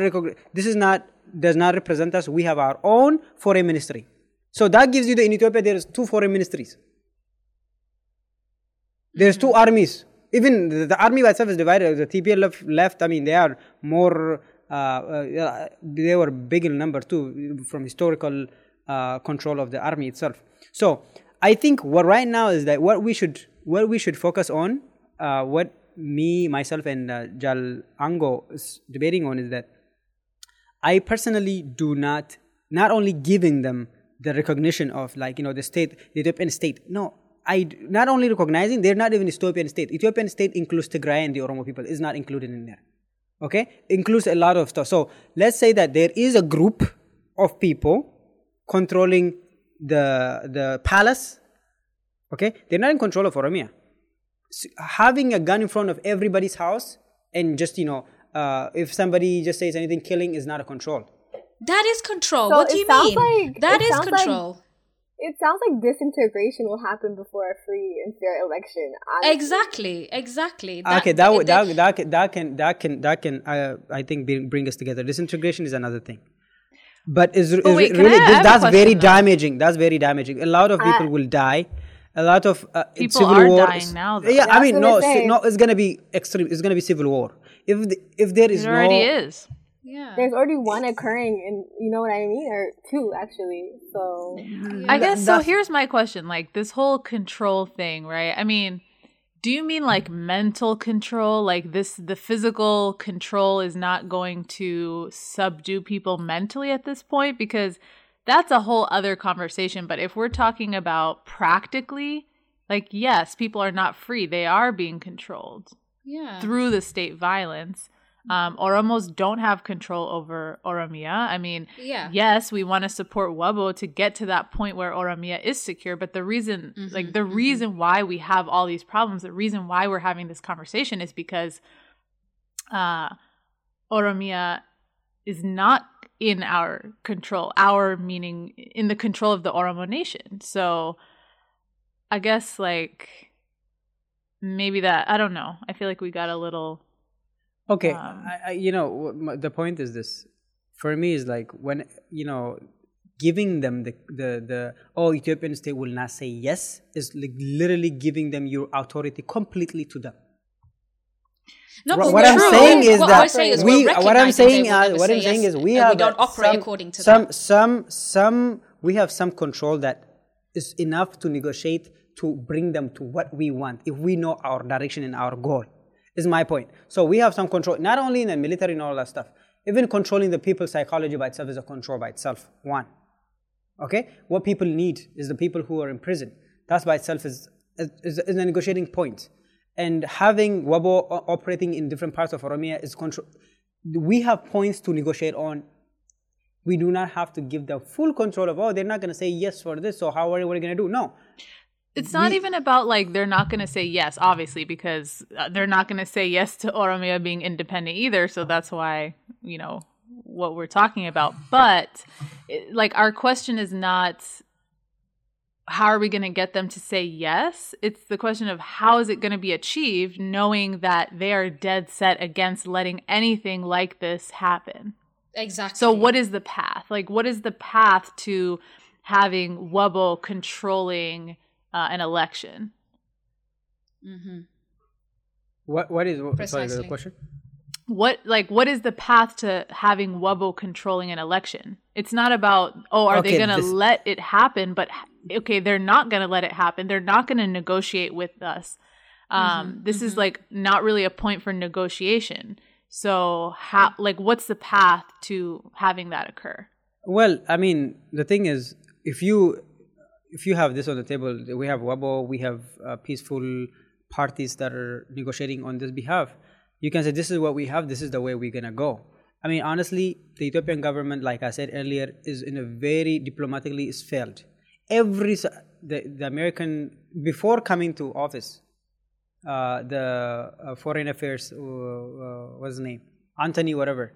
this is not does not represent us. We have our own foreign ministry. So that gives you the in Ethiopia there is two foreign ministries. There's two armies. Even the, the army by itself is divided. The TPLF left. I mean, they are more. Uh, uh, they were big in number too, from historical uh, control of the army itself. So I think what right now is that what we should what we should focus on, uh, what me myself and uh, Jal Aangoo is debating on is that I personally do not not only giving them the recognition of like you know the state, the Ethiopian state. No, I not only recognizing they're not even Ethiopian state. Ethiopian state includes Tigray and the Oromo people is not included in there. Okay, includes a lot of stuff. So let's say that there is a group of people controlling the the palace. Okay, they're not in control of Oromia. S- having a gun in front of everybody's house and just you know uh, if somebody just says anything, killing is not a control. that is control. So what do you mean? like- that it is sounds like- control. It sounds like disintegration will happen before a free and fair election. honestly. exactly, exactly. okay, that would that- that, that can that can that can that can uh, I think bring, bring us together. Disintegration is another thing, but is, is wait, can really I- I this, that's very question, damaging. That's very damaging. A lot of people will die. A lot of uh, People civil are war. dying now, though. Yeah, I mean, no, si- no, it's gonna be extreme. It's gonna be civil war. If the, if there is It no, already is. yeah. There's already one occurring, and you know what I mean, or two actually. So I guess so. Here's my question: like this whole control thing, right? I mean, do you mean like mental control? Like this, the physical control is not going to subdue people mentally at this point because that's a whole other conversation. But if we're talking about practically, like yes, people are not free; they are being controlled yeah. through the state violence. Um, Oromos don't have control over Oromia. I mean, Yeah. yes, we want to support Wabo to get to that point where Oromia is secure. But the reason, like the reason why we have all these problems, the reason why we're having this conversation is because uh, Oromia is not in our control. Our meaning in the control of the Oromo nation. So I guess like maybe that I don't know. I feel like we got a little Okay, Um, I, I, you know, the point is this. For me, is like when you know, giving them the the the oh Ethiopian state will not say yes is like literally giving them your authority completely to them. No, What- but what I'm saying is what that we're saying is we, what I'm saying, uh, what I'm saying yes, is we have we don't operate some, according to some, that. some, some. We have some control that is enough to negotiate to bring them to what we want if we know our direction and our goal. Is my point. So we have some control, not only in the military and all that stuff. Even controlling the people's psychology by itself is a control by itself. One. Okay? What people need is the people who are in prison. That by itself is, is, is a negotiating point. And having Wabo operating in different parts of Oromia is control. We have points to negotiate on. We do not have to give them full control of, oh, they're not going to say yes for this, so how are we going to do? No. It's not even about like they're not going to say yes, obviously, because uh, they're not going to say yes to Oromia being independent either. So that's why, you know, what we're talking about. But like our question is not how are we going to get them to say yes? It's the question of how is it going to be achieved, knowing that they are dead set against letting anything like this happen. Exactly. So, what is the path? Like, what is the path to having Wabo controlling uh, an election? Mm-hmm. What, what is, what, sorry, the question? What like what is the path to having Wabo controlling an election? It's not about oh, are they going to this- let it happen? But okay, they're not going to let it happen. They're not going to negotiate with us. Um, this is like not really a point for negotiation. So, how like what's the path to having that occur? Well, I mean, the thing is, if you if you have this on the table, we have Wabo, we have uh, peaceful parties that are negotiating on this behalf. You can say this is what we have. This is the way we're gonna go. I mean, honestly, the Ethiopian government, like I said earlier, is in a very diplomatically is failed. Every the the American before coming to office, uh, the uh, foreign affairs, uh, uh, what's name, Anthony, whatever.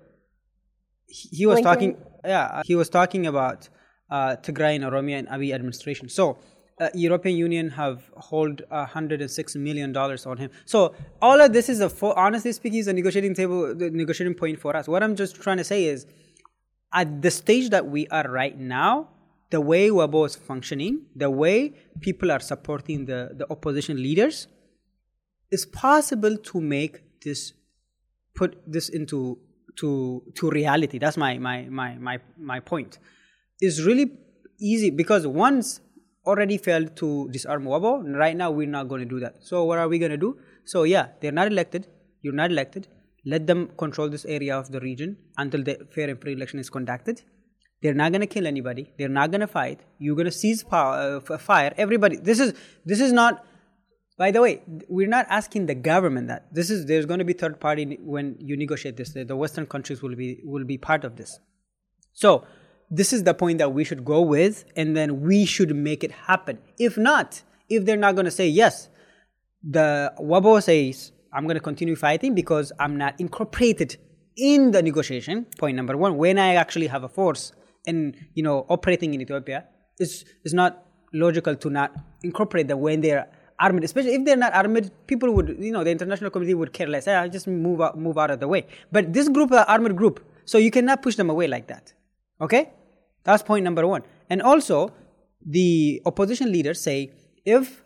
He he was Blinken? talking yeah he was talking about uh, Tigray and Oromia and Abiy administration. So uh, European Union have hold uh, 106 million dollars on him. So all of this is a for, honestly speaking is a negotiating table the negotiating point for us. What I'm just trying to say is at the stage that we are right now the way Wabo is functioning the way people are supporting the, the opposition leaders it's possible to make this put this into to to reality. That's my my my my, my point. Is really easy because once already failed to disarm wabo right now we're not going to do that. So what are we going to do? So yeah they're not elected. You're not elected. Let them control this area of the region until the fair and free election is conducted they're not going to kill anybody they're not going to fight you're going to seize power, uh, fire everybody this is this is not by the way, we're not asking the government that. This is there's going to be third party when you negotiate this. The the Western countries will be will be part of this. So this is the point that we should go with, and then we should make it happen. If not, if they're not going to say yes, the Wabo says I'm going to continue fighting because I'm not incorporated in the negotiation. Point number one. When I actually have a force and you know operating in Ethiopia, it's it's not logical to not incorporate them when they're armed, especially if they're not armed. People would, you know, the international community would care less. Ah, just move out, move out of the way. But this group are armed group, so you cannot push them away like that. Okay, that's point number one. And also, the opposition leaders say if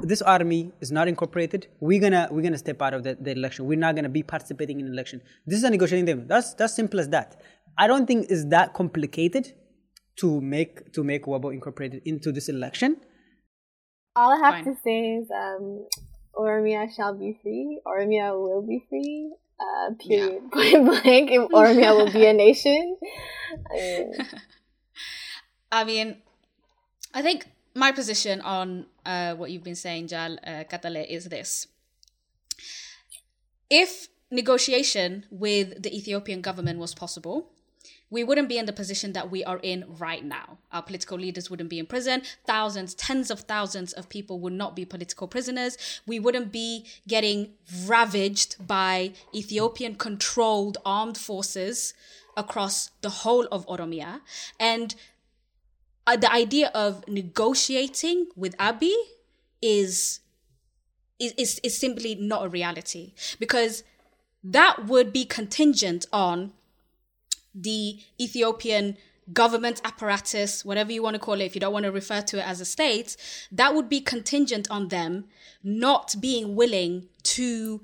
this army is not incorporated, we're gonna we're gonna step out of the, the election. We're not gonna be participating in election. This is a negotiating thing. That's that's simple as that. I don't think it's that complicated to make to make Wabo incorporated into this election. All I have Fine. to say is, um, Oromia shall be free. Oromia will be free. Uh, period. [LAUGHS] Point blank. If Oromia will be a nation. I [LAUGHS] mean, I mean, I think my position on uh, what you've been saying, Jal uh, Qaxalee, is this: if negotiation with the Ethiopian government was possible, we wouldn't be in the position that we are in right now. Our political leaders wouldn't be in prison. Thousands, tens of thousands of people would not be political prisoners. We wouldn't be getting ravaged by Ethiopian controlled armed forces across the whole of Oromia. And uh, the idea of negotiating with Abiy is, is, is, is simply not a reality because that would be contingent on the Ethiopian government apparatus, whatever you want to call it, if you don't want to refer to it as a state, that would be contingent on them not being willing to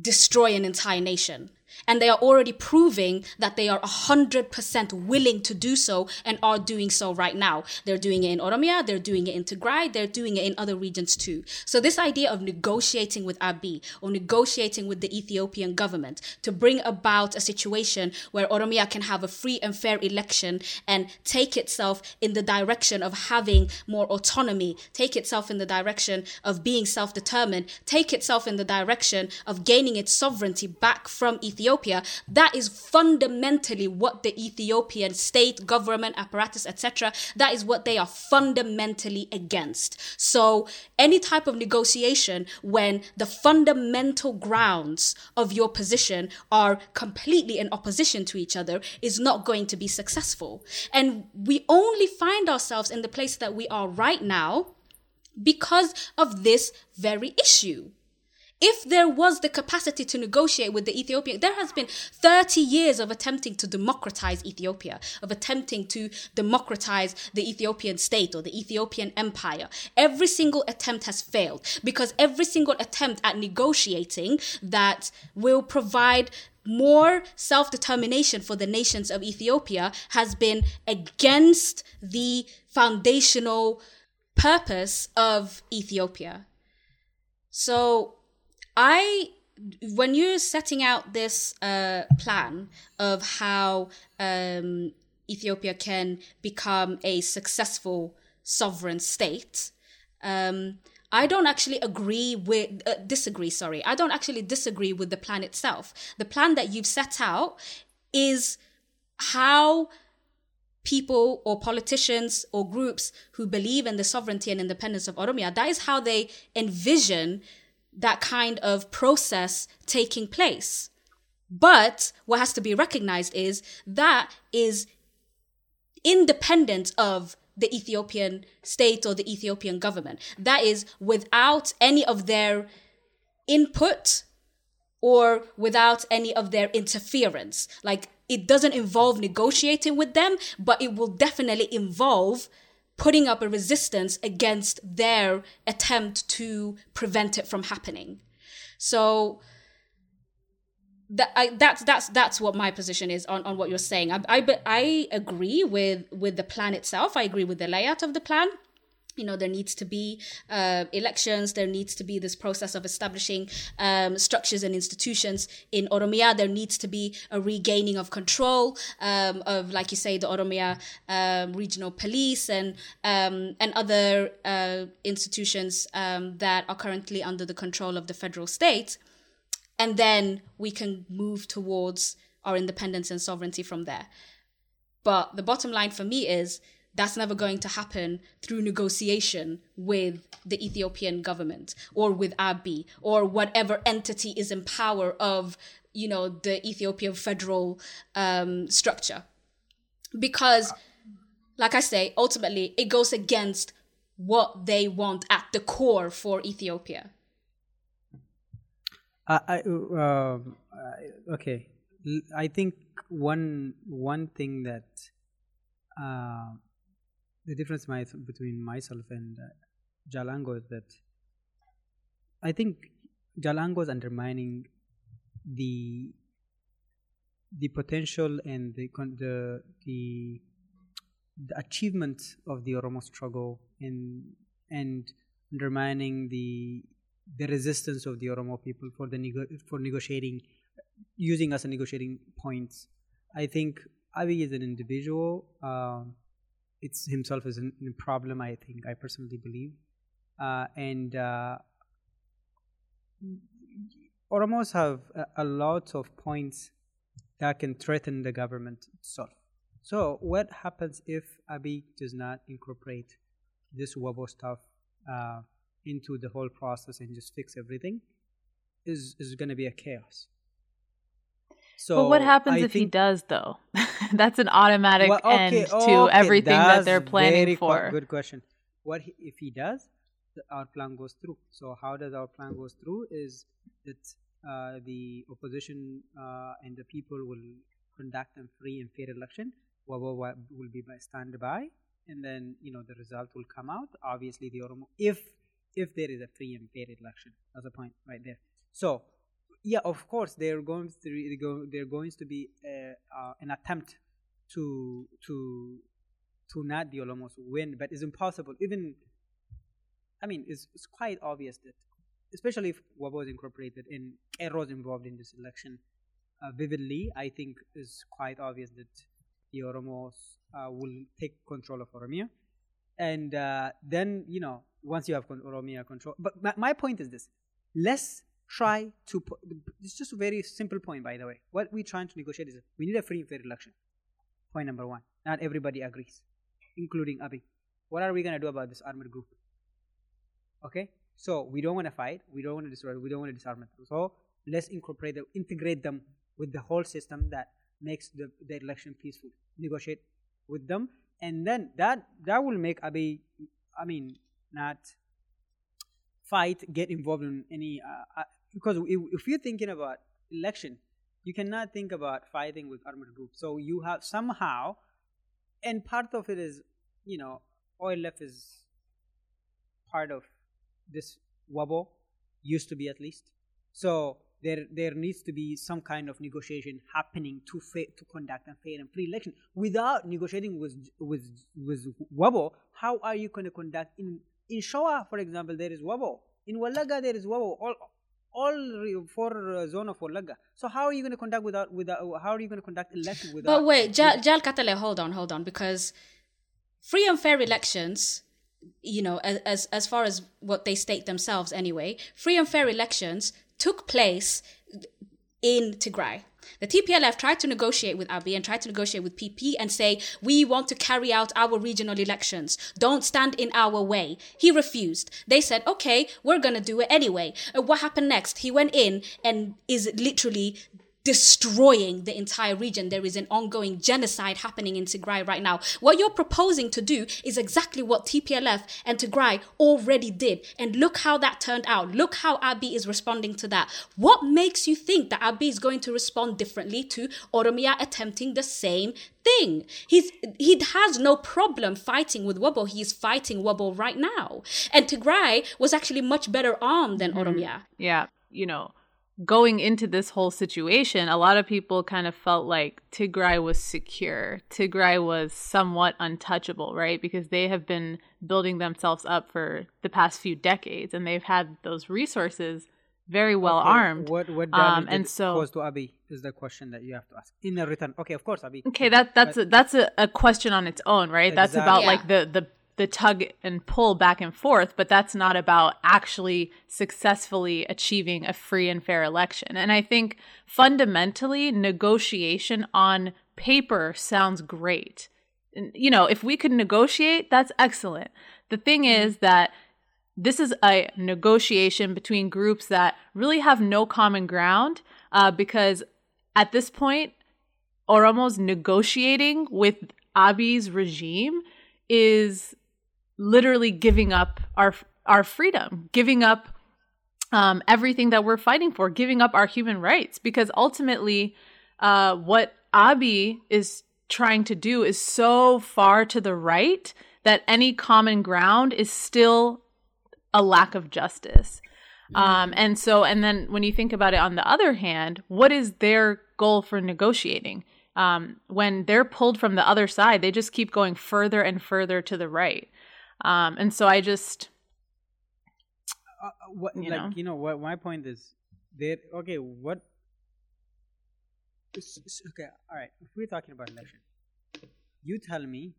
destroy an entire nation. And they are already proving that they are 100% willing to do so and are doing so right now. They're doing it in Oromia, they're doing it in Tigray, they're doing it in other regions too. So, this idea of negotiating with Abiy or negotiating with the Ethiopian government to bring about a situation where Oromia can have a free and fair election and take itself in the direction of having more autonomy, take itself in the direction of being self determined, take itself in the direction of gaining its sovereignty back from Ethiopia Ethiopia, that is fundamentally what the Ethiopian state, government, apparatus, etc., that is what they are fundamentally against. So, any type of negotiation when the fundamental grounds of your position are completely in opposition to each other is not going to be successful. And we only find ourselves in the place that we are right now because of this very issue if there was the capacity to negotiate with the Ethiopian, there has been 30 years of attempting to democratize Ethiopia, of attempting to democratize the Ethiopian state or the Ethiopian empire. Every single attempt has failed because every single attempt at negotiating that will provide more self determination for the nations of Ethiopia has been against the foundational purpose of Ethiopia. So, I when you're setting out this uh, plan of how um, Ethiopia can become a successful sovereign state, um, I don't actually agree with uh, disagree. Sorry, I don't actually disagree with the plan itself. The plan that you've set out is how people or politicians or groups who believe in the sovereignty and independence of Oromia, that is how they envision that kind of process taking place. But what has to be recognized is that is independent of the Ethiopian state or the Ethiopian government. That is without any of their input or without any of their interference. Like it doesn't involve negotiating with them, but it will definitely involve putting up a resistance against their attempt to prevent it from happening. So that I, that's that's that's what my position is on, on what you're saying. I, I I agree with with the plan itself. I agree with the layout of the plan you know there needs to be uh, elections there needs to be this process of establishing um, structures and institutions. In oromia there needs to be a regaining of control um, of like you say the oromia um, regional police and um, and other uh, institutions um, that are currently under the control of the federal state. And then we can move towards our independence and sovereignty from there. But the bottom line for me is that's never going to happen through negotiation with the Ethiopian government or with Abiy or whatever entity is in power of, you know, the Ethiopian federal um, structure. Because, like I say, ultimately it goes against what they want at the core for Ethiopia. I, uh, okay. I think one one thing that uh, the difference my, between myself and uh, Jal Aangoo is that I think Jal Aangoo is undermining the the potential and the the the, the achievement of the Oromo struggle and and undermining the the resistance of the Oromo people for the nego- for negotiating using as a negotiating points. I think Abiy is an individual. Um, it's himself is a problem. I think I personally believe, uh, and uh, Oromos have a, a lot of points that can threaten the government itself. So, what happens if Abiy does not incorporate this Wabo stuff uh, into the whole process and just fix everything? Is is going to be a chaos. So but what happens I if he does, though? [LAUGHS] That's an automatic well, okay, end to okay, everything that they're planning for. Good question. What he, if he does? Our plan goes through. So how does our plan goes through? Is that uh, the opposition uh, and the people will conduct a free and fair election. Wabo will be by standby, and then you know the result will come out. Obviously, the Oromo, if if there is a free and fair election, that's a point right there. So yeah, of course, they're going to they're going to be uh, uh, an attempt to to to not the Oromos win, but it's impossible. Even I mean, it's, it's quite obvious that, especially if Wabo is incorporated and Qeerroo involved in this election uh, vividly, I think it's quite obvious that the Oromos uh, will take control of Oromia. And uh, then, you know, once you have Oromia control. But my, my point is this let's try to. Put, it's just a very simple point, by the way. What we're trying to negotiate is we need a free and fair election. Point number one. Not everybody agrees, including Abiy. What are we going to do about this armored group? Okay, so we don't want to fight, we don't want to destroy, we don't want to disarm them. So let's incorporate them, integrate them with the whole system that makes the, the election peaceful. Negotiate with them, and then that that will make Abiy, I mean, not fight, get involved in any uh, uh, because if, you're thinking about election, you cannot think about fighting with armed groups. So you have somehow, and part of it is, you know, OLF is part of this wabo used to be at least. So there there needs to be some kind of negotiation happening to fa- to conduct a fair and free election. Without negotiating with with with wabo, how are you going to conduct in in Shoa, for example, there is wabo. In Wallaga, there is wabo. All all four uh, zone of Wallaga. So how are you going to conduct without without? How are you going to conduct election without? But wait, Jal, Jal Qaxalee, hold on, hold on, because free and fair elections you know, as as far as what they state themselves anyway, free and fair elections took place in Tigray. The TPLF tried to negotiate with Abiy and tried to negotiate with PP and say, we want to carry out our regional elections. Don't stand in our way. He refused. They said, okay, we're going to do it anyway. Uh, what happened next? He went in and is literally destroying the entire region. There is an ongoing genocide happening in Tigray right now. What you're proposing to do is exactly what TPLF and Tigray already did. And look how that turned out. Look how Abiy is responding to that. What makes you think that Abiy is going to respond differently to Oromia attempting the same thing. He's he has no problem fighting with Wabo. He's fighting Wabo right now. And Tigray was actually much better armed than mm-hmm. Oromia. Yeah, you know, going into this whole situation, a lot of people kind of felt like Tigray was secure. Tigray was somewhat untouchable, right? Because they have been building themselves up for the past few decades and they've had those resources very well okay. armed. What what damage um, and so to Abiy is the question that you have to ask in a return. Okay, of course, Abiy. Okay, that that's but, a, that's a, a, question on its own, right? Exactly. That's about yeah. like the the the tug and pull back and forth, but that's not about actually successfully achieving a free and fair election. And I think fundamentally, negotiation on paper sounds great. You know, if we could negotiate, that's excellent. The thing is that this is a negotiation between groups that really have no common ground uh, because at this point, Oromo's negotiating with Abiy's regime is literally giving up our our freedom, giving up um, everything that we're fighting for, giving up our human rights, because ultimately, uh, what Abiy is trying to do is so far to the right that any common ground is still a lack of justice. Um, and so, and then when you think about it on the other hand, what is their goal for negotiating? Um, when they're pulled from the other side, they just keep going further and further to the right. Um, and so I just, uh, uh what, you like, know, you know, what my point is, there. Okay, what? Okay, all right. If we're talking about election, you tell me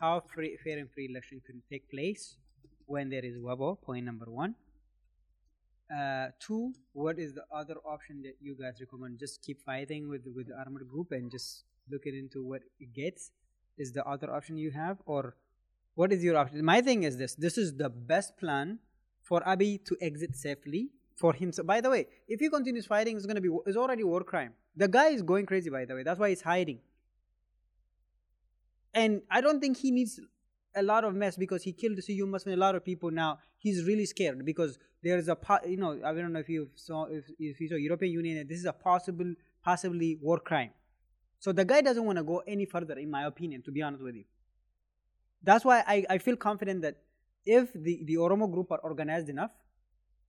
how free, fair and free election can take place when there is Wabo. Point number one. Uh, two, what is the other option that you guys recommend? Just keep fighting with with the armored group and just look it into what it gets. Is the other option you have, or what is your option? My thing is this: this is the best plan for Abiy to exit safely for himself. By the way, if he continues fighting, it's gonna be it's already war crime. The guy is going crazy. By the way, that's why he's hiding. And I don't think he needs a lot of mess because he killed must and a lot of people now. He's really scared because there is a you know I don't know if you saw if, if you saw European Union this is a possible possibly war crime. So the guy doesn't want to go any further, in my opinion, to be honest with you. That's why I, I feel confident that if the, the Oromo group are organized enough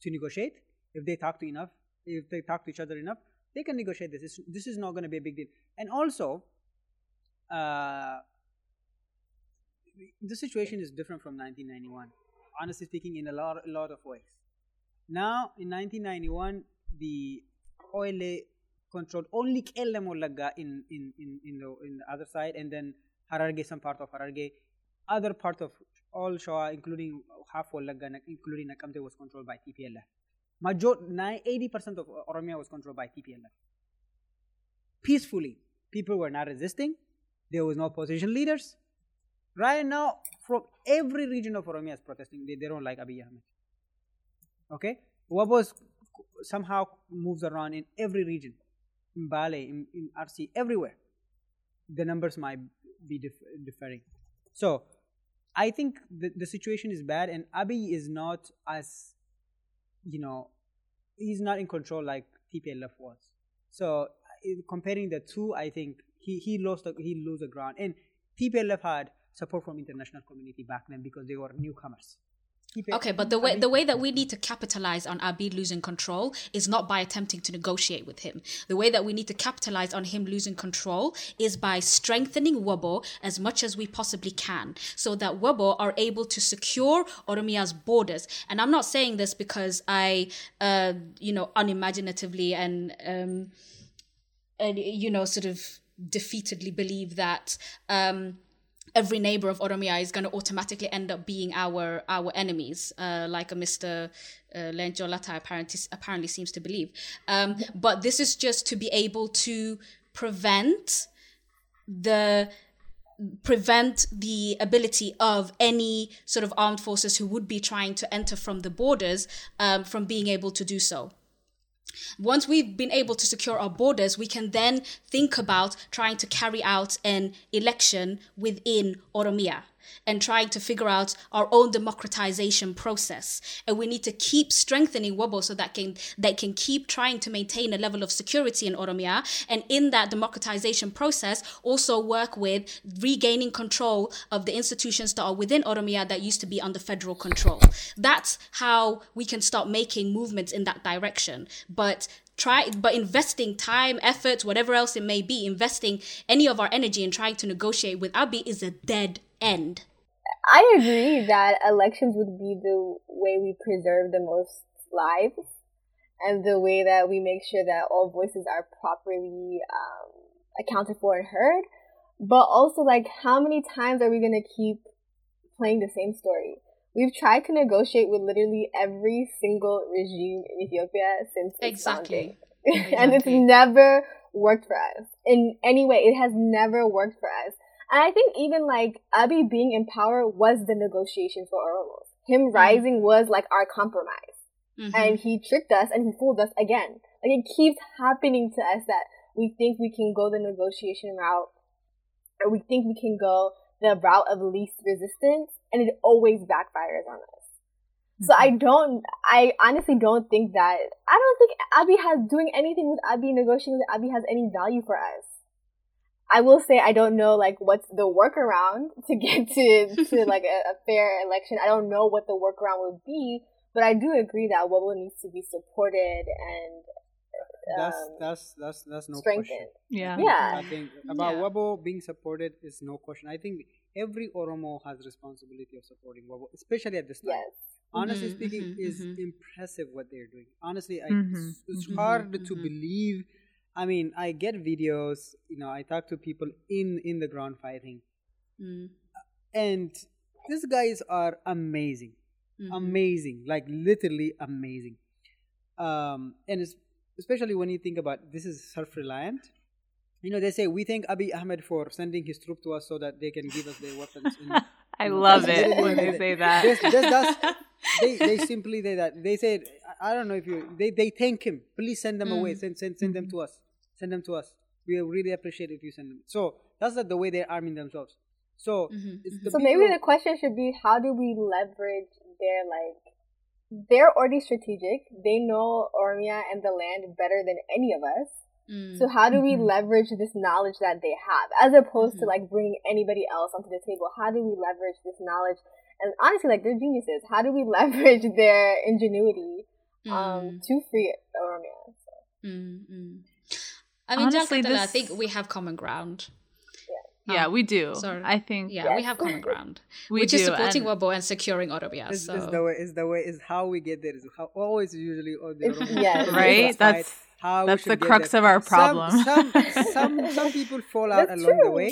to negotiate, if they talk to enough, if they talk to each other enough, they can negotiate this. This, this is not going to be a big deal. And also, uh, the situation is different from 1991 honestly speaking in a lot a lot of ways now in 1991 the oil controlled only Qellam Wallagga in, in, in, in, the, in the other side and then Hararge some part of Hararge other part of all Shawa including half Wallagga including Nakamte was controlled by TPLF Major 80% of Oromia was controlled by TPLF peacefully people were not resisting there was no opposition leaders Right now, from every region of Oromia is protesting. They, they don't like Abiy Ahmed. Okay? Wabos somehow moves around in every region. In Bale, in, in Arsi, everywhere. The numbers might be dif- differing. So, I think the, the situation is bad and Abiy is not as, you know, he's not in control like TPLF was. So, uh, comparing the two, I think he, he lost the, he lose the ground. And TPLF had support from international community back then because they were newcomers. Okay, but the way the way that we need to capitalize on Abid losing control is not by attempting to negotiate with him. The way that we need to capitalize on him losing control is by strengthening Wabo as much as we possibly can, so that Wabo are able to secure Oromia's borders. And I'm not saying this because I, uh, you know, unimaginatively and, um, and you know, sort of defeatedly believe that. Um, every neighbor of Oromia is going to automatically end up being our our enemies, uh, like a Mr. Uh, Leenco apparently, apparently seems to believe. Um, but this is just to be able to prevent the prevent the ability of any sort of armed forces who would be trying to enter from the borders um, from being able to do so. Once we've been able to secure our borders, we can then think about trying to carry out an election within Oromia and trying to figure out our own democratization process. And we need to keep strengthening Wabo so that can that can keep trying to maintain a level of security in Oromia. And in that democratization process, also work with regaining control of the institutions that are within Oromia that used to be under federal control. That's how we can start making movements in that direction. But try but investing time effort whatever else it may be investing any of our energy in trying to negotiate with abiy is a dead end. I agree that elections would be the way we preserve the most lives and the way that we make sure that all voices are properly um, accounted for and heard. But also, like, how many times are we going to keep playing the same story? We've tried to negotiate with literally every single regime in Ethiopia since exactly. exactly. [LAUGHS] and it's never worked for us in any way. It has never worked for us. And I think even like Abiy being in power was the negotiation for Oromos. Him mm-hmm. rising mm-hmm. was like our compromise. Mm-hmm. And he tricked us and he fooled us again. Like it keeps happening to us that we think we can go the negotiation route or we think we can go the route of least resistance and it always backfires on us. Mm-hmm. So I don't, I honestly don't think that, I don't think Abiy has doing anything with Abiy negotiating with Abiy has any value for us. I will say I don't know like what's the workaround [LAUGHS] to get to to [LAUGHS] like a, a, fair election. I don't know what the workaround would be, but I do agree that Wabo needs to be supported and that's um, that's that's that's no strengthened. question. Yeah, yeah. I think about yeah. Wabo being supported is no question. I think every Oromo has responsibility of supporting Wabo, especially at this time. Yes. Honestly mm-hmm, speaking, mm-hmm, is mm-hmm. impressive what they're doing. Honestly, I, mm-hmm, it's, it's mm-hmm, hard to mm-hmm. believe I mean, I get videos. You know, I talk to people in in the ground fighting, mm. and these guys are amazing, mm-hmm. amazing, like literally amazing. um, and it's, especially when you think about this is self-reliant. You know, they say we thank Abiy Ahmed for sending his troop to us so that they can give us their weapons. [LAUGHS] In, I love it literally when what they say that. This, this, that's, [LAUGHS] they, they simply say that. They said, I I don't know if you, they, they thank him. Please send them away. Mm. Send, send, send them to us. Send them to us. We really appreciate if you send them. So that's not the way they're arming themselves. So, mm-hmm, it's mm-hmm. the So maybe the question should be how do we leverage their like they're already strategic. They know Oromia and the land better than any of us. Mm. So how do we Mhm. leverage this knowledge that they have as opposed to like bringing anybody else onto the table? How do we leverage this knowledge? And honestly, like they're geniuses. How do we [LAUGHS] leverage their ingenuity um, to free Oromia? So, Mm, mm. I mean, Honestly, Jal Qaxalee, I think we have common ground. yeah, we do. Sorry. I think Yeah, we have common ground, [LAUGHS] we which do. is supporting and- Wabo and securing Oromia. is, So is the way is the way is how we get there is how always usually oh, the It's- Oromo yes. Right? That's- how that's should the get crux there. of our problem. Some [LAUGHS] some some, people fall out That's along the way.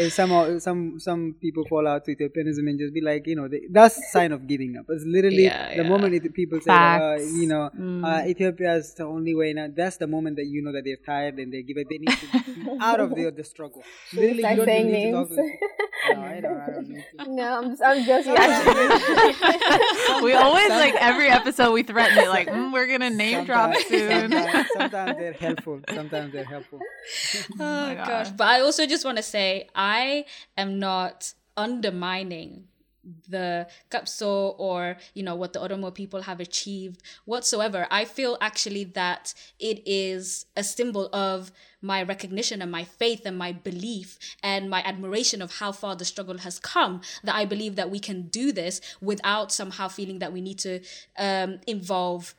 And some some some people fall out to Ethiopianism and just be like you know they, that's sign of giving up. It's literally Yeah, the yeah. moment it, people say uh, you know Mm. uh, Ethiopia is the only way now. That's the moment that you know that they're tired and they give it. They need to be [LAUGHS] out of the, the struggle. Should we start you don't saying need to talk to- [LAUGHS] No, I don't, I don't need to. no, I'm just, I'm joking. [LAUGHS] We [LAUGHS] always like every [LAUGHS] episode we threaten it like mm, we're gonna name drop soon. Sometimes, sometimes they're helpful. Sometimes they're helpful. oh my gosh God. but i also just want to say i am not undermining the qabsoo or you know what the oromo people have achieved whatsoever. I feel actually that it is a symbol of my recognition and my faith and my belief and my admiration of how far the struggle has come that i believe that we can do this without somehow feeling that we need to um, involve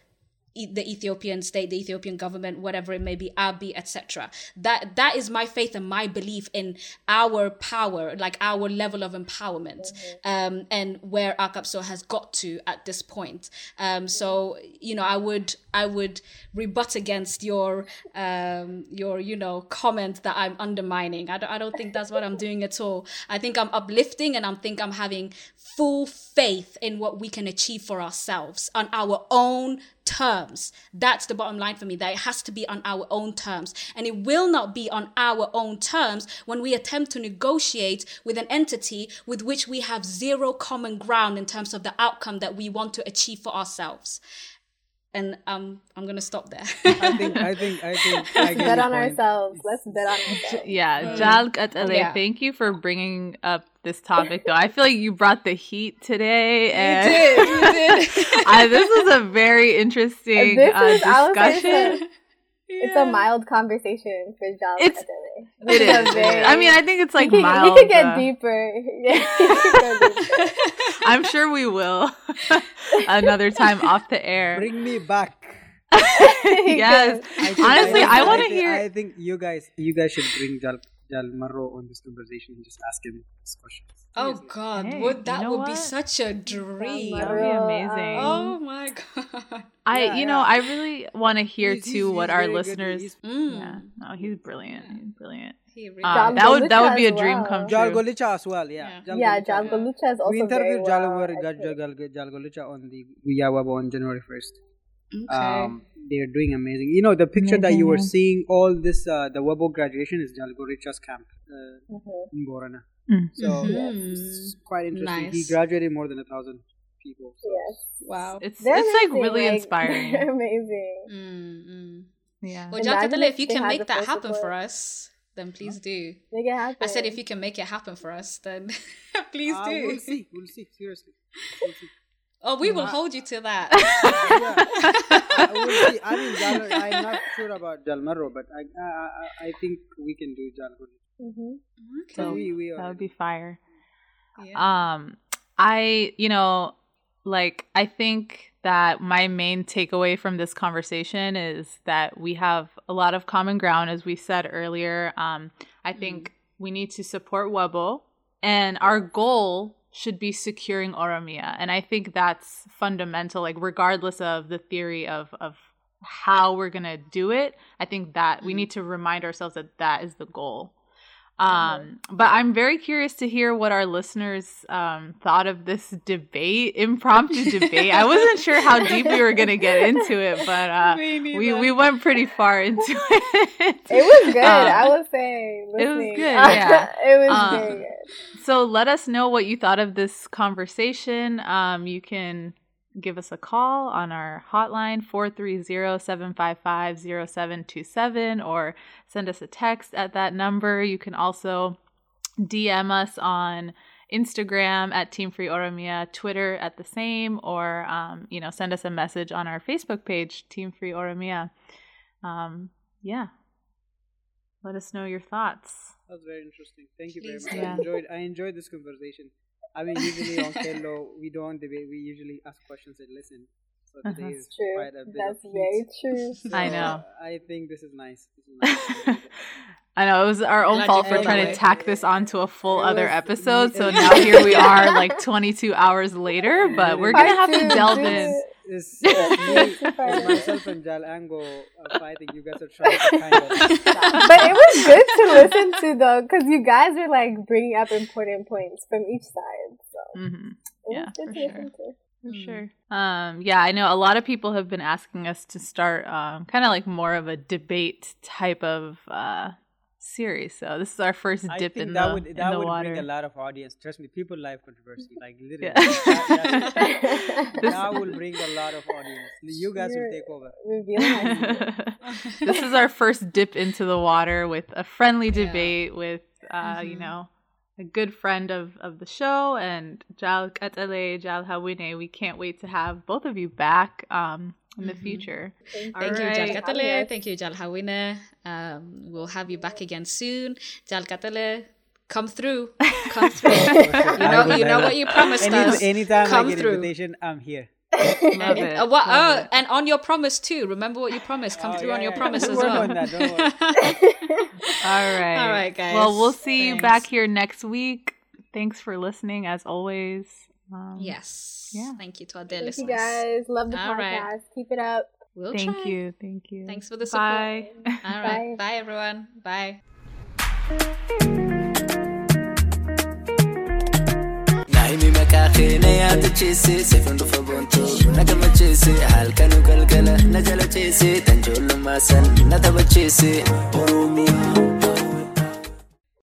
the Ethiopian state, the Ethiopian government, whatever it may be, Abiy, etc. That that is my faith and my belief in our power, like our level of empowerment, um, and where Akapso has got to at this point. Um, so you know, I would I would rebut against your um, your you know comment that I'm undermining. I don't, I don't think that's what I'm doing at all. I think I'm uplifting and I think I'm having full faith in what we can achieve for ourselves on our own terms. That's the bottom line for me. That it has to be on our own terms. And it will not be on our own terms when we attempt to negotiate with an entity with which we have zero common ground in terms of the outcome that we want to achieve for ourselves. And um, I'm going to stop there. I think, I think, I think. [LAUGHS] I Let's get bet on point. ourselves. Let's bet on ourselves. [LAUGHS] Yeah, Jal Qaxalee, Yeah. thank you for bringing up this topic. Though I feel like you brought the heat today, and did, you did. [LAUGHS] I, this was a very interesting This uh, is- I would say discussion. A- It's a mild conversation for Jal It's- Qaxalee. It It's very- I mean, I think it's like we can, mild. we could get uh, deeper. [LAUGHS] Yeah, could [LAUGHS] deeper. I'm sure we will [LAUGHS] another time off the air. Bring me back. yes. I think- Honestly, think- I want to hear. I think you guys, you guys should bring Jal Jal Maroo on this conversation and just ask him this question. Oh God, Hey, would you that know would be such a dream. That would be amazing. Oh my God. I, Yeah, you know. I really want to hear He's- too he's- what he's our listeners. He's- Mm. Yeah, no, he's brilliant. He's brilliant. He really Um, that would that would be a Galucha dream well. come Jal true. Golicha as well, yeah. Yeah. Jal Yeah, Golicha. Jal Galucha is also we very interviewed Jal, well. Jal, Jal, Jal, Jal Golicha on the Guyawabo on January 1st. Okay. Um, they're doing amazing. You know, the picture that you were seeing, all this, uh, the Wabo graduation is Jalgoricha's camp uh, Mhm. in Borana. Mm. So Mhm. it's quite interesting. He graduated more than a thousand people. So. Yes. Wow. It's They're it's like really like, [LAUGHS] inspiring. Amazing. Mm, mm. Yeah. Well, Imagine Jal Qaxalee, if if you can make that full happen for us, then please do. Make it happen. I said if you can make it happen for us, then [LAUGHS] please Uh, do. we'll see. We'll see. Seriously. We'll see. Oh, we will hold you to that. [LAUGHS] yeah. [LAUGHS] I, will see. I mean, Jal, I'm not sure about Jal Maroo, but I, I, I, I think we can do Jal Golicha. hmm So we, we That would be fire. Yeah. Um, I, you know, like I think that my main takeaway from this conversation is that we have a lot of common ground, as we said earlier. Um, I think we need to support Wabo, and our goal should be securing Oromia, and I think that's fundamental. Like, regardless of the theory of of how we're gonna do it, I think that we mm-hmm. need to remind ourselves that that is the goal. Um, but I'm very curious to hear what our listeners um, thought of this debate, impromptu debate. I wasn't sure how deep we were going to get into it, but uh, [LAUGHS] we we went pretty far into [LAUGHS] it. It was good. Um, I was saying. it was good, [LAUGHS] yeah. it was Um, very good. So let us know what you thought of this conversation. Um, you can give us a call on our hotline 430-755-0727 or send us a text at that number. You can also DM us on Instagram at Team Free Oromia, Twitter at the same, or um, you know, send us a message on our Facebook page, Team Free Oromia. Um, yeah. Let us know your thoughts. That was very interesting. Thank you very much. do. I enjoyed I enjoyed this conversation. I mean usually on Kello we don't debate, we usually ask questions and listen. So Uh-huh. today is True. quite a bit That's of very heat. true. [LAUGHS] So, I know. I think this is nice. This is nice. [LAUGHS] I know it was our own fault for trying to tack this onto a full It other was- episode. So now here we [LAUGHS] are, like 22 hours later. But we're gonna have to delve in. It. It's, it's me, Yes, it's fine. myself and Jal Aangoo uh, fighting. You guys are trying to kind of. [LAUGHS] but it was good to listen to though, because you guys were like bringing up important points from each side. So hmm Yeah, for sure. listen to. For sure. Um, yeah, I know a lot of people have been asking us to start um, kind of like more of a debate type of uh, series. So this is our first I dip think in that the would in that the would water. bring a lot of audience. Trust me, people like controversy. Like literally, Yeah. that, that- [LAUGHS] [LAUGHS] This- that will bring a lot of audience. You guys will You're- take over. Revealing my secret. [LAUGHS] this is our first dip into the water with a friendly Yeah. debate with uh, you Mhm. know a good friend of, of the show and Jal Qaxalee, Jal Hawwinee. We can't wait to have both of you back um, in the Mhm. future. Thank All Thank you, right. Jal Qaxalee. Thank you, Jal Hawwinee. Um, we'll have you back again soon. Jal Qaxalee, come through. [LAUGHS] Come through. [LAUGHS] you know, you know what you promised Any, us. anytime Come I get through. invitation, I'm here. Love And, [LAUGHS] it. uh, what, Love oh, it. and on your promise too. Remember what you promised. Come Oh, through yeah, on your yeah, promise yeah. as We'll well. that. [LAUGHS] All right. All right, guys. Well, we'll see you back here next week. Thanks for listening, as always. Um, yes. Yeah. Thank you to our dear Thank you listeners. guys. Love the All right. podcast. Keep it up. We'll Thank try. you. Thank you. Thanks for the support. Bye. All right. [LAUGHS] Bye. Bye, everyone. Bye. deemi maqaa kee na yaada ceesee seefuun dhufa boontoo na gammacheese halkanuu galgala na jala ceesee tanjoolummaa san na taphacheese oromiyaa.